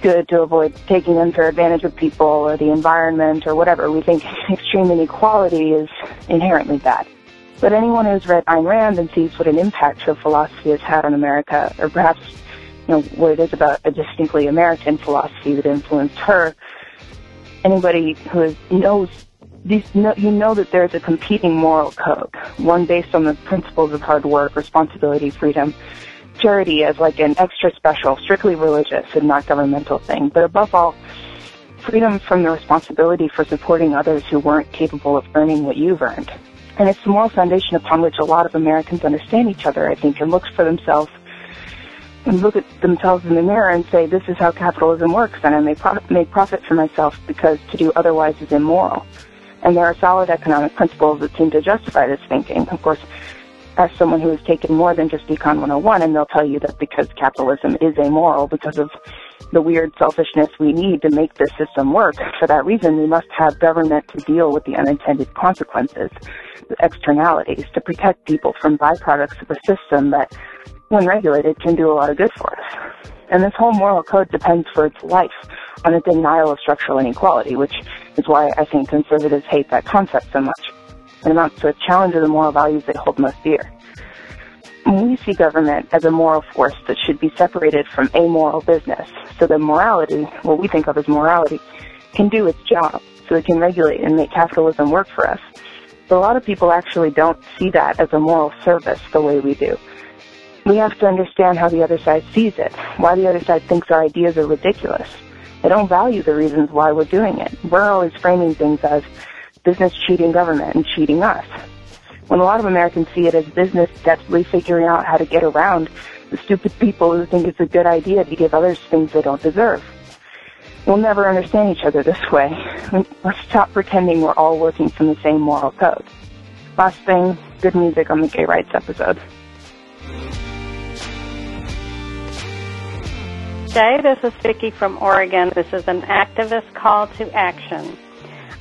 good to avoid taking unfair advantage of people or the environment or whatever. We think [LAUGHS] extreme inequality is inherently bad. But anyone who's read Ayn Rand and sees what an impact her philosophy has had on America, or perhaps you know what it is about a distinctly American philosophy that influenced her, anybody who knows these, you know that there's a competing moral code, one based on the principles of hard work, responsibility, freedom, charity as like an extra special, strictly religious and not governmental thing. But above all, freedom from the responsibility for supporting others who weren't capable of earning what you've earned. And it's the moral foundation upon which a lot of Americans understand each other, I think, and look for themselves and look at themselves in the mirror and say, this is how capitalism works, and I may pro- make profit for myself because to do otherwise is immoral. And there are solid economic principles that seem to justify this thinking. Of course, as someone who has taken more than just Econ 101, and they'll tell you that because capitalism is amoral, because of the weird selfishness we need to make this system work, for that reason we must have government to deal with the unintended consequences, the externalities, to protect people from byproducts of a system that, when regulated, can do a lot of good for us. And this whole moral code depends for its life on a denial of structural inequality, which is why I think conservatives hate that concept so much. It amounts to a challenge of the moral values they hold most dear. We see government as a moral force that should be separated from amoral business, so that morality, what we think of as morality, can do its job, so it can regulate and make capitalism work for us. But a lot of people actually don't see that as a moral service the way we do. We have to understand how the other side sees it, why the other side thinks our ideas are ridiculous. They don't value the reasons why we're doing it. We're always framing things as business cheating government and cheating us. When a lot of Americans see it as business desperately figuring out how to get around the stupid people who think it's a good idea to give others things they don't deserve. We'll never understand each other this way. Let's stop pretending we're all working from the same moral code. Last thing, good music on the gay rights episode. Jay, this is Vicki from Oregon. This is an activist call to action.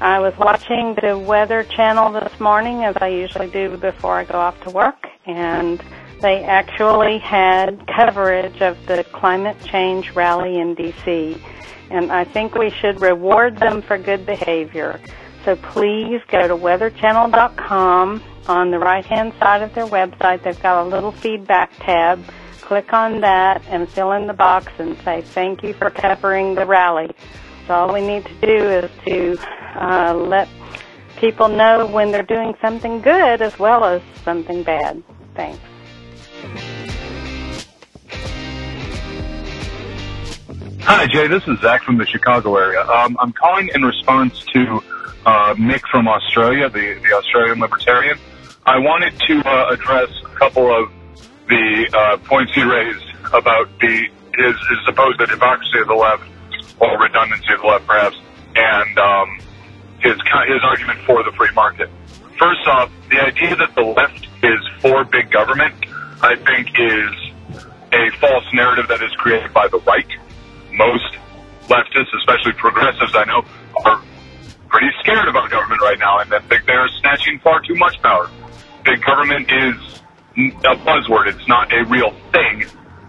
I was watching the Weather Channel this morning, as I usually do before I go off to work, and they actually had coverage of the climate change rally in D.C. And I think we should reward them for good behavior. So please go to weatherchannel.com. On the right hand side of their website, they've got a little feedback tab. Click on that and fill in the box and say thank you for covering the rally. All we need to do is to uh, let people know when they're doing something good as well as something bad. Thanks. Hi, Jay. This is Zach from the Chicago area. Um, I'm calling in response to uh, Mick from Australia, the, the Australian libertarian. I wanted to uh, address a couple of the uh, points he raised about the his, his supposed hypocrisy of the left, or redundancy of the left, perhaps, and um, his his argument for the free market. First off, the idea that the left is for big government, I think, is a false narrative that is created by the right. Most leftists, especially progressives, I know, are pretty scared about government right now and that think they're snatching far too much power. Big government is a buzzword. It's not a real thing.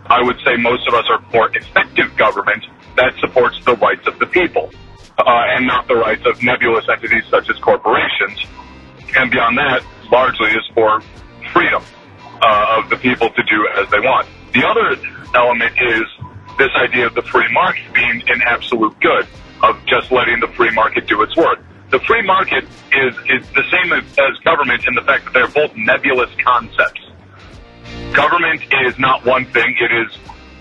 I would say most of us are for effective government that supports the rights of the people uh, and not the rights of nebulous entities such as corporations. And beyond that, largely is for freedom uh, of the people to do as they want. The other element is this idea of the free market being an absolute good, of just letting the free market do its work. The free market is, is the same as, government in the fact that they're both nebulous concepts. Government is not one thing, it is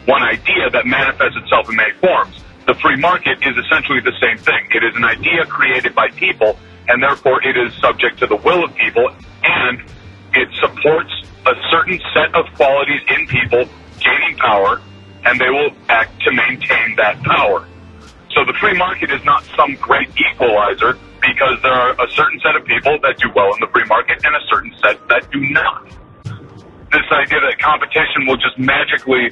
one idea that manifests itself in many forms. The free market is essentially the same thing. It is an idea created by people, and therefore it is subject to the will of people, and it supports a certain set of qualities in people gaining power, and they will act to maintain that power. So the free market is not some great equalizer because there are a certain set of people that do well in the free market and a certain set that do not. This idea that competition will just magically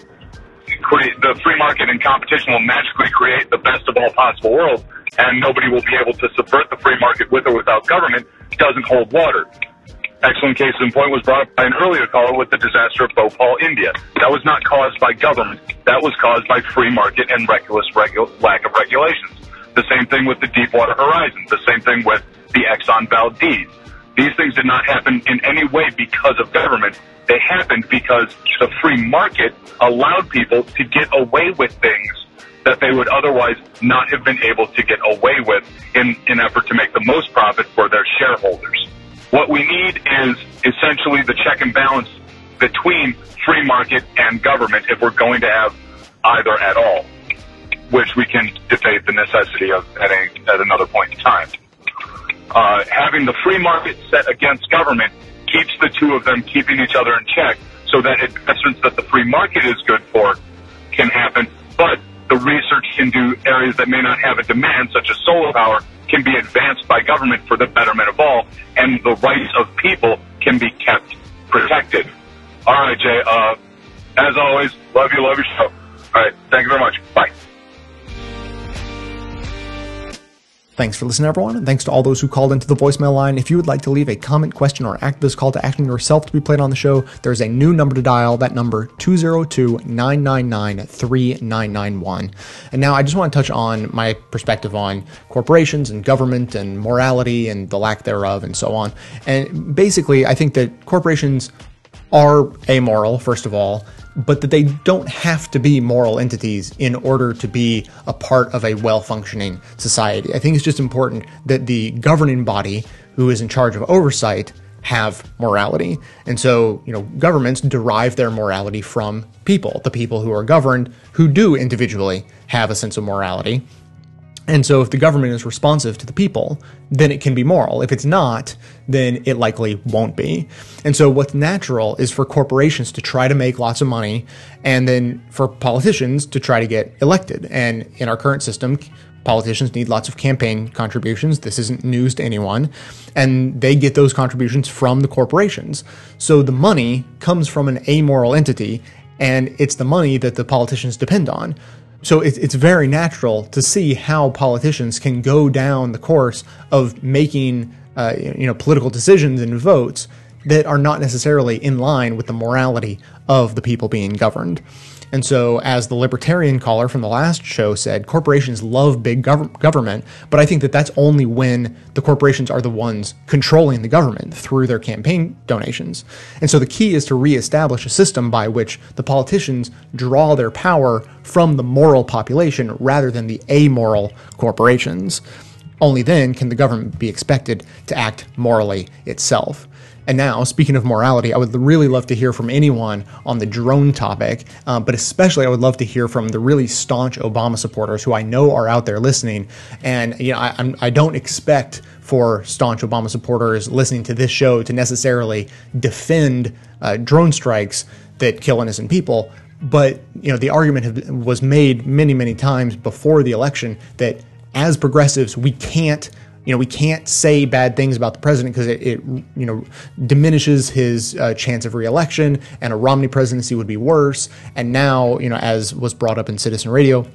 create, the free market and competition will magically create the best of all possible worlds and nobody will be able to subvert the free market with or without government doesn't hold water. Excellent case in point was brought up by an earlier caller with the disaster of Bhopal, India. That was not caused by government. That was caused by free market and reckless regu- lack of regulations. The same thing with the Deepwater Horizon. The same thing with the Exxon Valdez. These things did not happen in any way because of government. They happened because the free market allowed people to get away with things that they would otherwise not have been able to get away with in an effort to make the most profit for their shareholders. What we need is essentially the check and balance between free market and government if we're going to have either at all, which we can debate the necessity of at, a, at another point in time. Uh, having the free market set against government keeps the two of them keeping each other in check so that investments that the free market is good for can happen, but the research can do areas that may not have a demand, such as solar power, can be advanced by government for the betterment of all, and the rights of people can be kept protected. All right, Jay. Uh, as always, love you, love your show. All right, thank you very much. Bye. Thanks for listening, everyone, and thanks to all those who called into the voicemail line. If you would like to leave a comment, question, or act this call to action yourself to be played on the show, there's a new number to dial. That number, 202-999-3991. And now I just want to touch on my perspective on corporations and government and morality and the lack thereof and so on. And basically, I think that corporations are amoral, first of all, but that they don't have to be moral entities in order to be a part of a well functioning society. I think it's just important that the governing body who is in charge of oversight have morality. And so, you know, governments derive their morality from people, the people who are governed, who do individually have a sense of morality. And so if the government is responsive to the people, then it can be moral. If it's not, then it likely won't be. And so what's natural is for corporations to try to make lots of money and then for politicians to try to get elected. And in our current system, politicians need lots of campaign contributions. This isn't news to anyone. And they get those contributions from the corporations. So the money comes from an amoral entity and it's the money that the politicians depend on. So it's, it's very natural to see how politicians can go down the course of making uh, you know political decisions and votes that are not necessarily in line with the morality of the people being governed. And so, as the libertarian caller from the last show said, corporations love big gov- government, but I think that that's only when the corporations are the ones controlling the government through their campaign donations. And so, the key is to reestablish a system by which the politicians draw their power from the moral population rather than the amoral corporations. Only then can the government be expected to act morally itself. And now, speaking of morality, I would really love to hear from anyone on the drone topic, um, but especially I would love to hear from the really staunch Obama supporters who I know are out there listening. And you know, I, I'm, I don't expect for staunch Obama supporters listening to this show to necessarily defend uh, drone strikes that kill innocent people. But you know, the argument have, was made many, many times before the election that as progressives, we can't you know, we can't say bad things about the president because it, it, you know, diminishes his uh, chance of reelection, and a Romney presidency would be worse. And now, you know, as was brought up in Citizen Radio,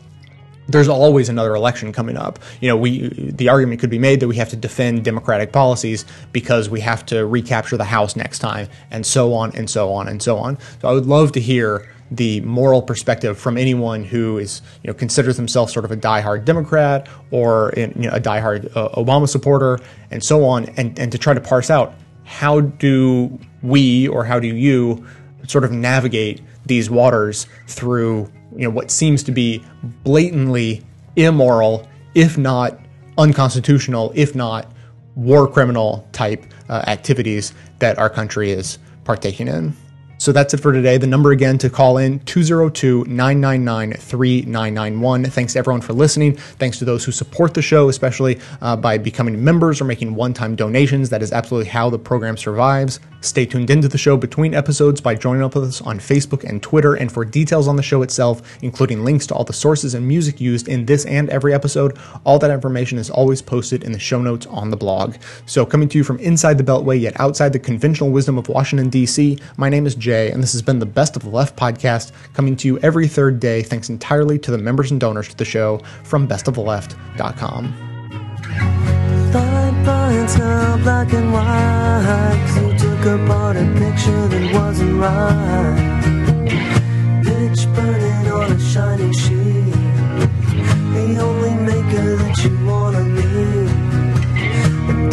there's always another election coming up. You know, we the argument could be made that we have to defend democratic policies because we have to recapture the House next time, and so on and so on and so on. So I would love to hear the moral perspective from anyone who is you know considers themselves sort of a diehard Democrat or you know, a diehard uh, Obama supporter and so on, and and to try to parse out how do we or how do you sort of navigate these waters through you know what seems to be blatantly immoral, if not unconstitutional, if not war criminal type uh, activities that our country is partaking in. So that's it for today. The number again to call in 202 999 3991. Thanks to everyone for listening. Thanks to those who support the show, especially uh, by becoming members or making one time donations. That is absolutely how the program survives. Stay tuned into the show between episodes by joining up with us on Facebook and Twitter. And for details on the show itself, including links to all the sources and music used in this and every episode, all that information is always posted in the show notes on the blog. So, coming to you from inside the Beltway, yet outside the conventional wisdom of Washington, D.C., my name is Jay, and this has been the Best of the Left podcast, coming to you every third day, thanks entirely to the members and donors to the show from bestoftheleft.com. Pitch burning on a shiny sheet. The only maker that you wanna be. A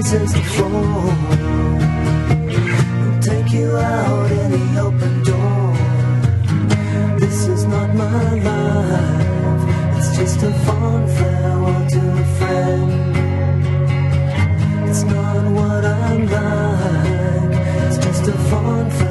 places to fall. We'll take you out any open door. This is not my life, it's just a fond farewell to a friend. It's not what I'm like, it's just a fond farewell.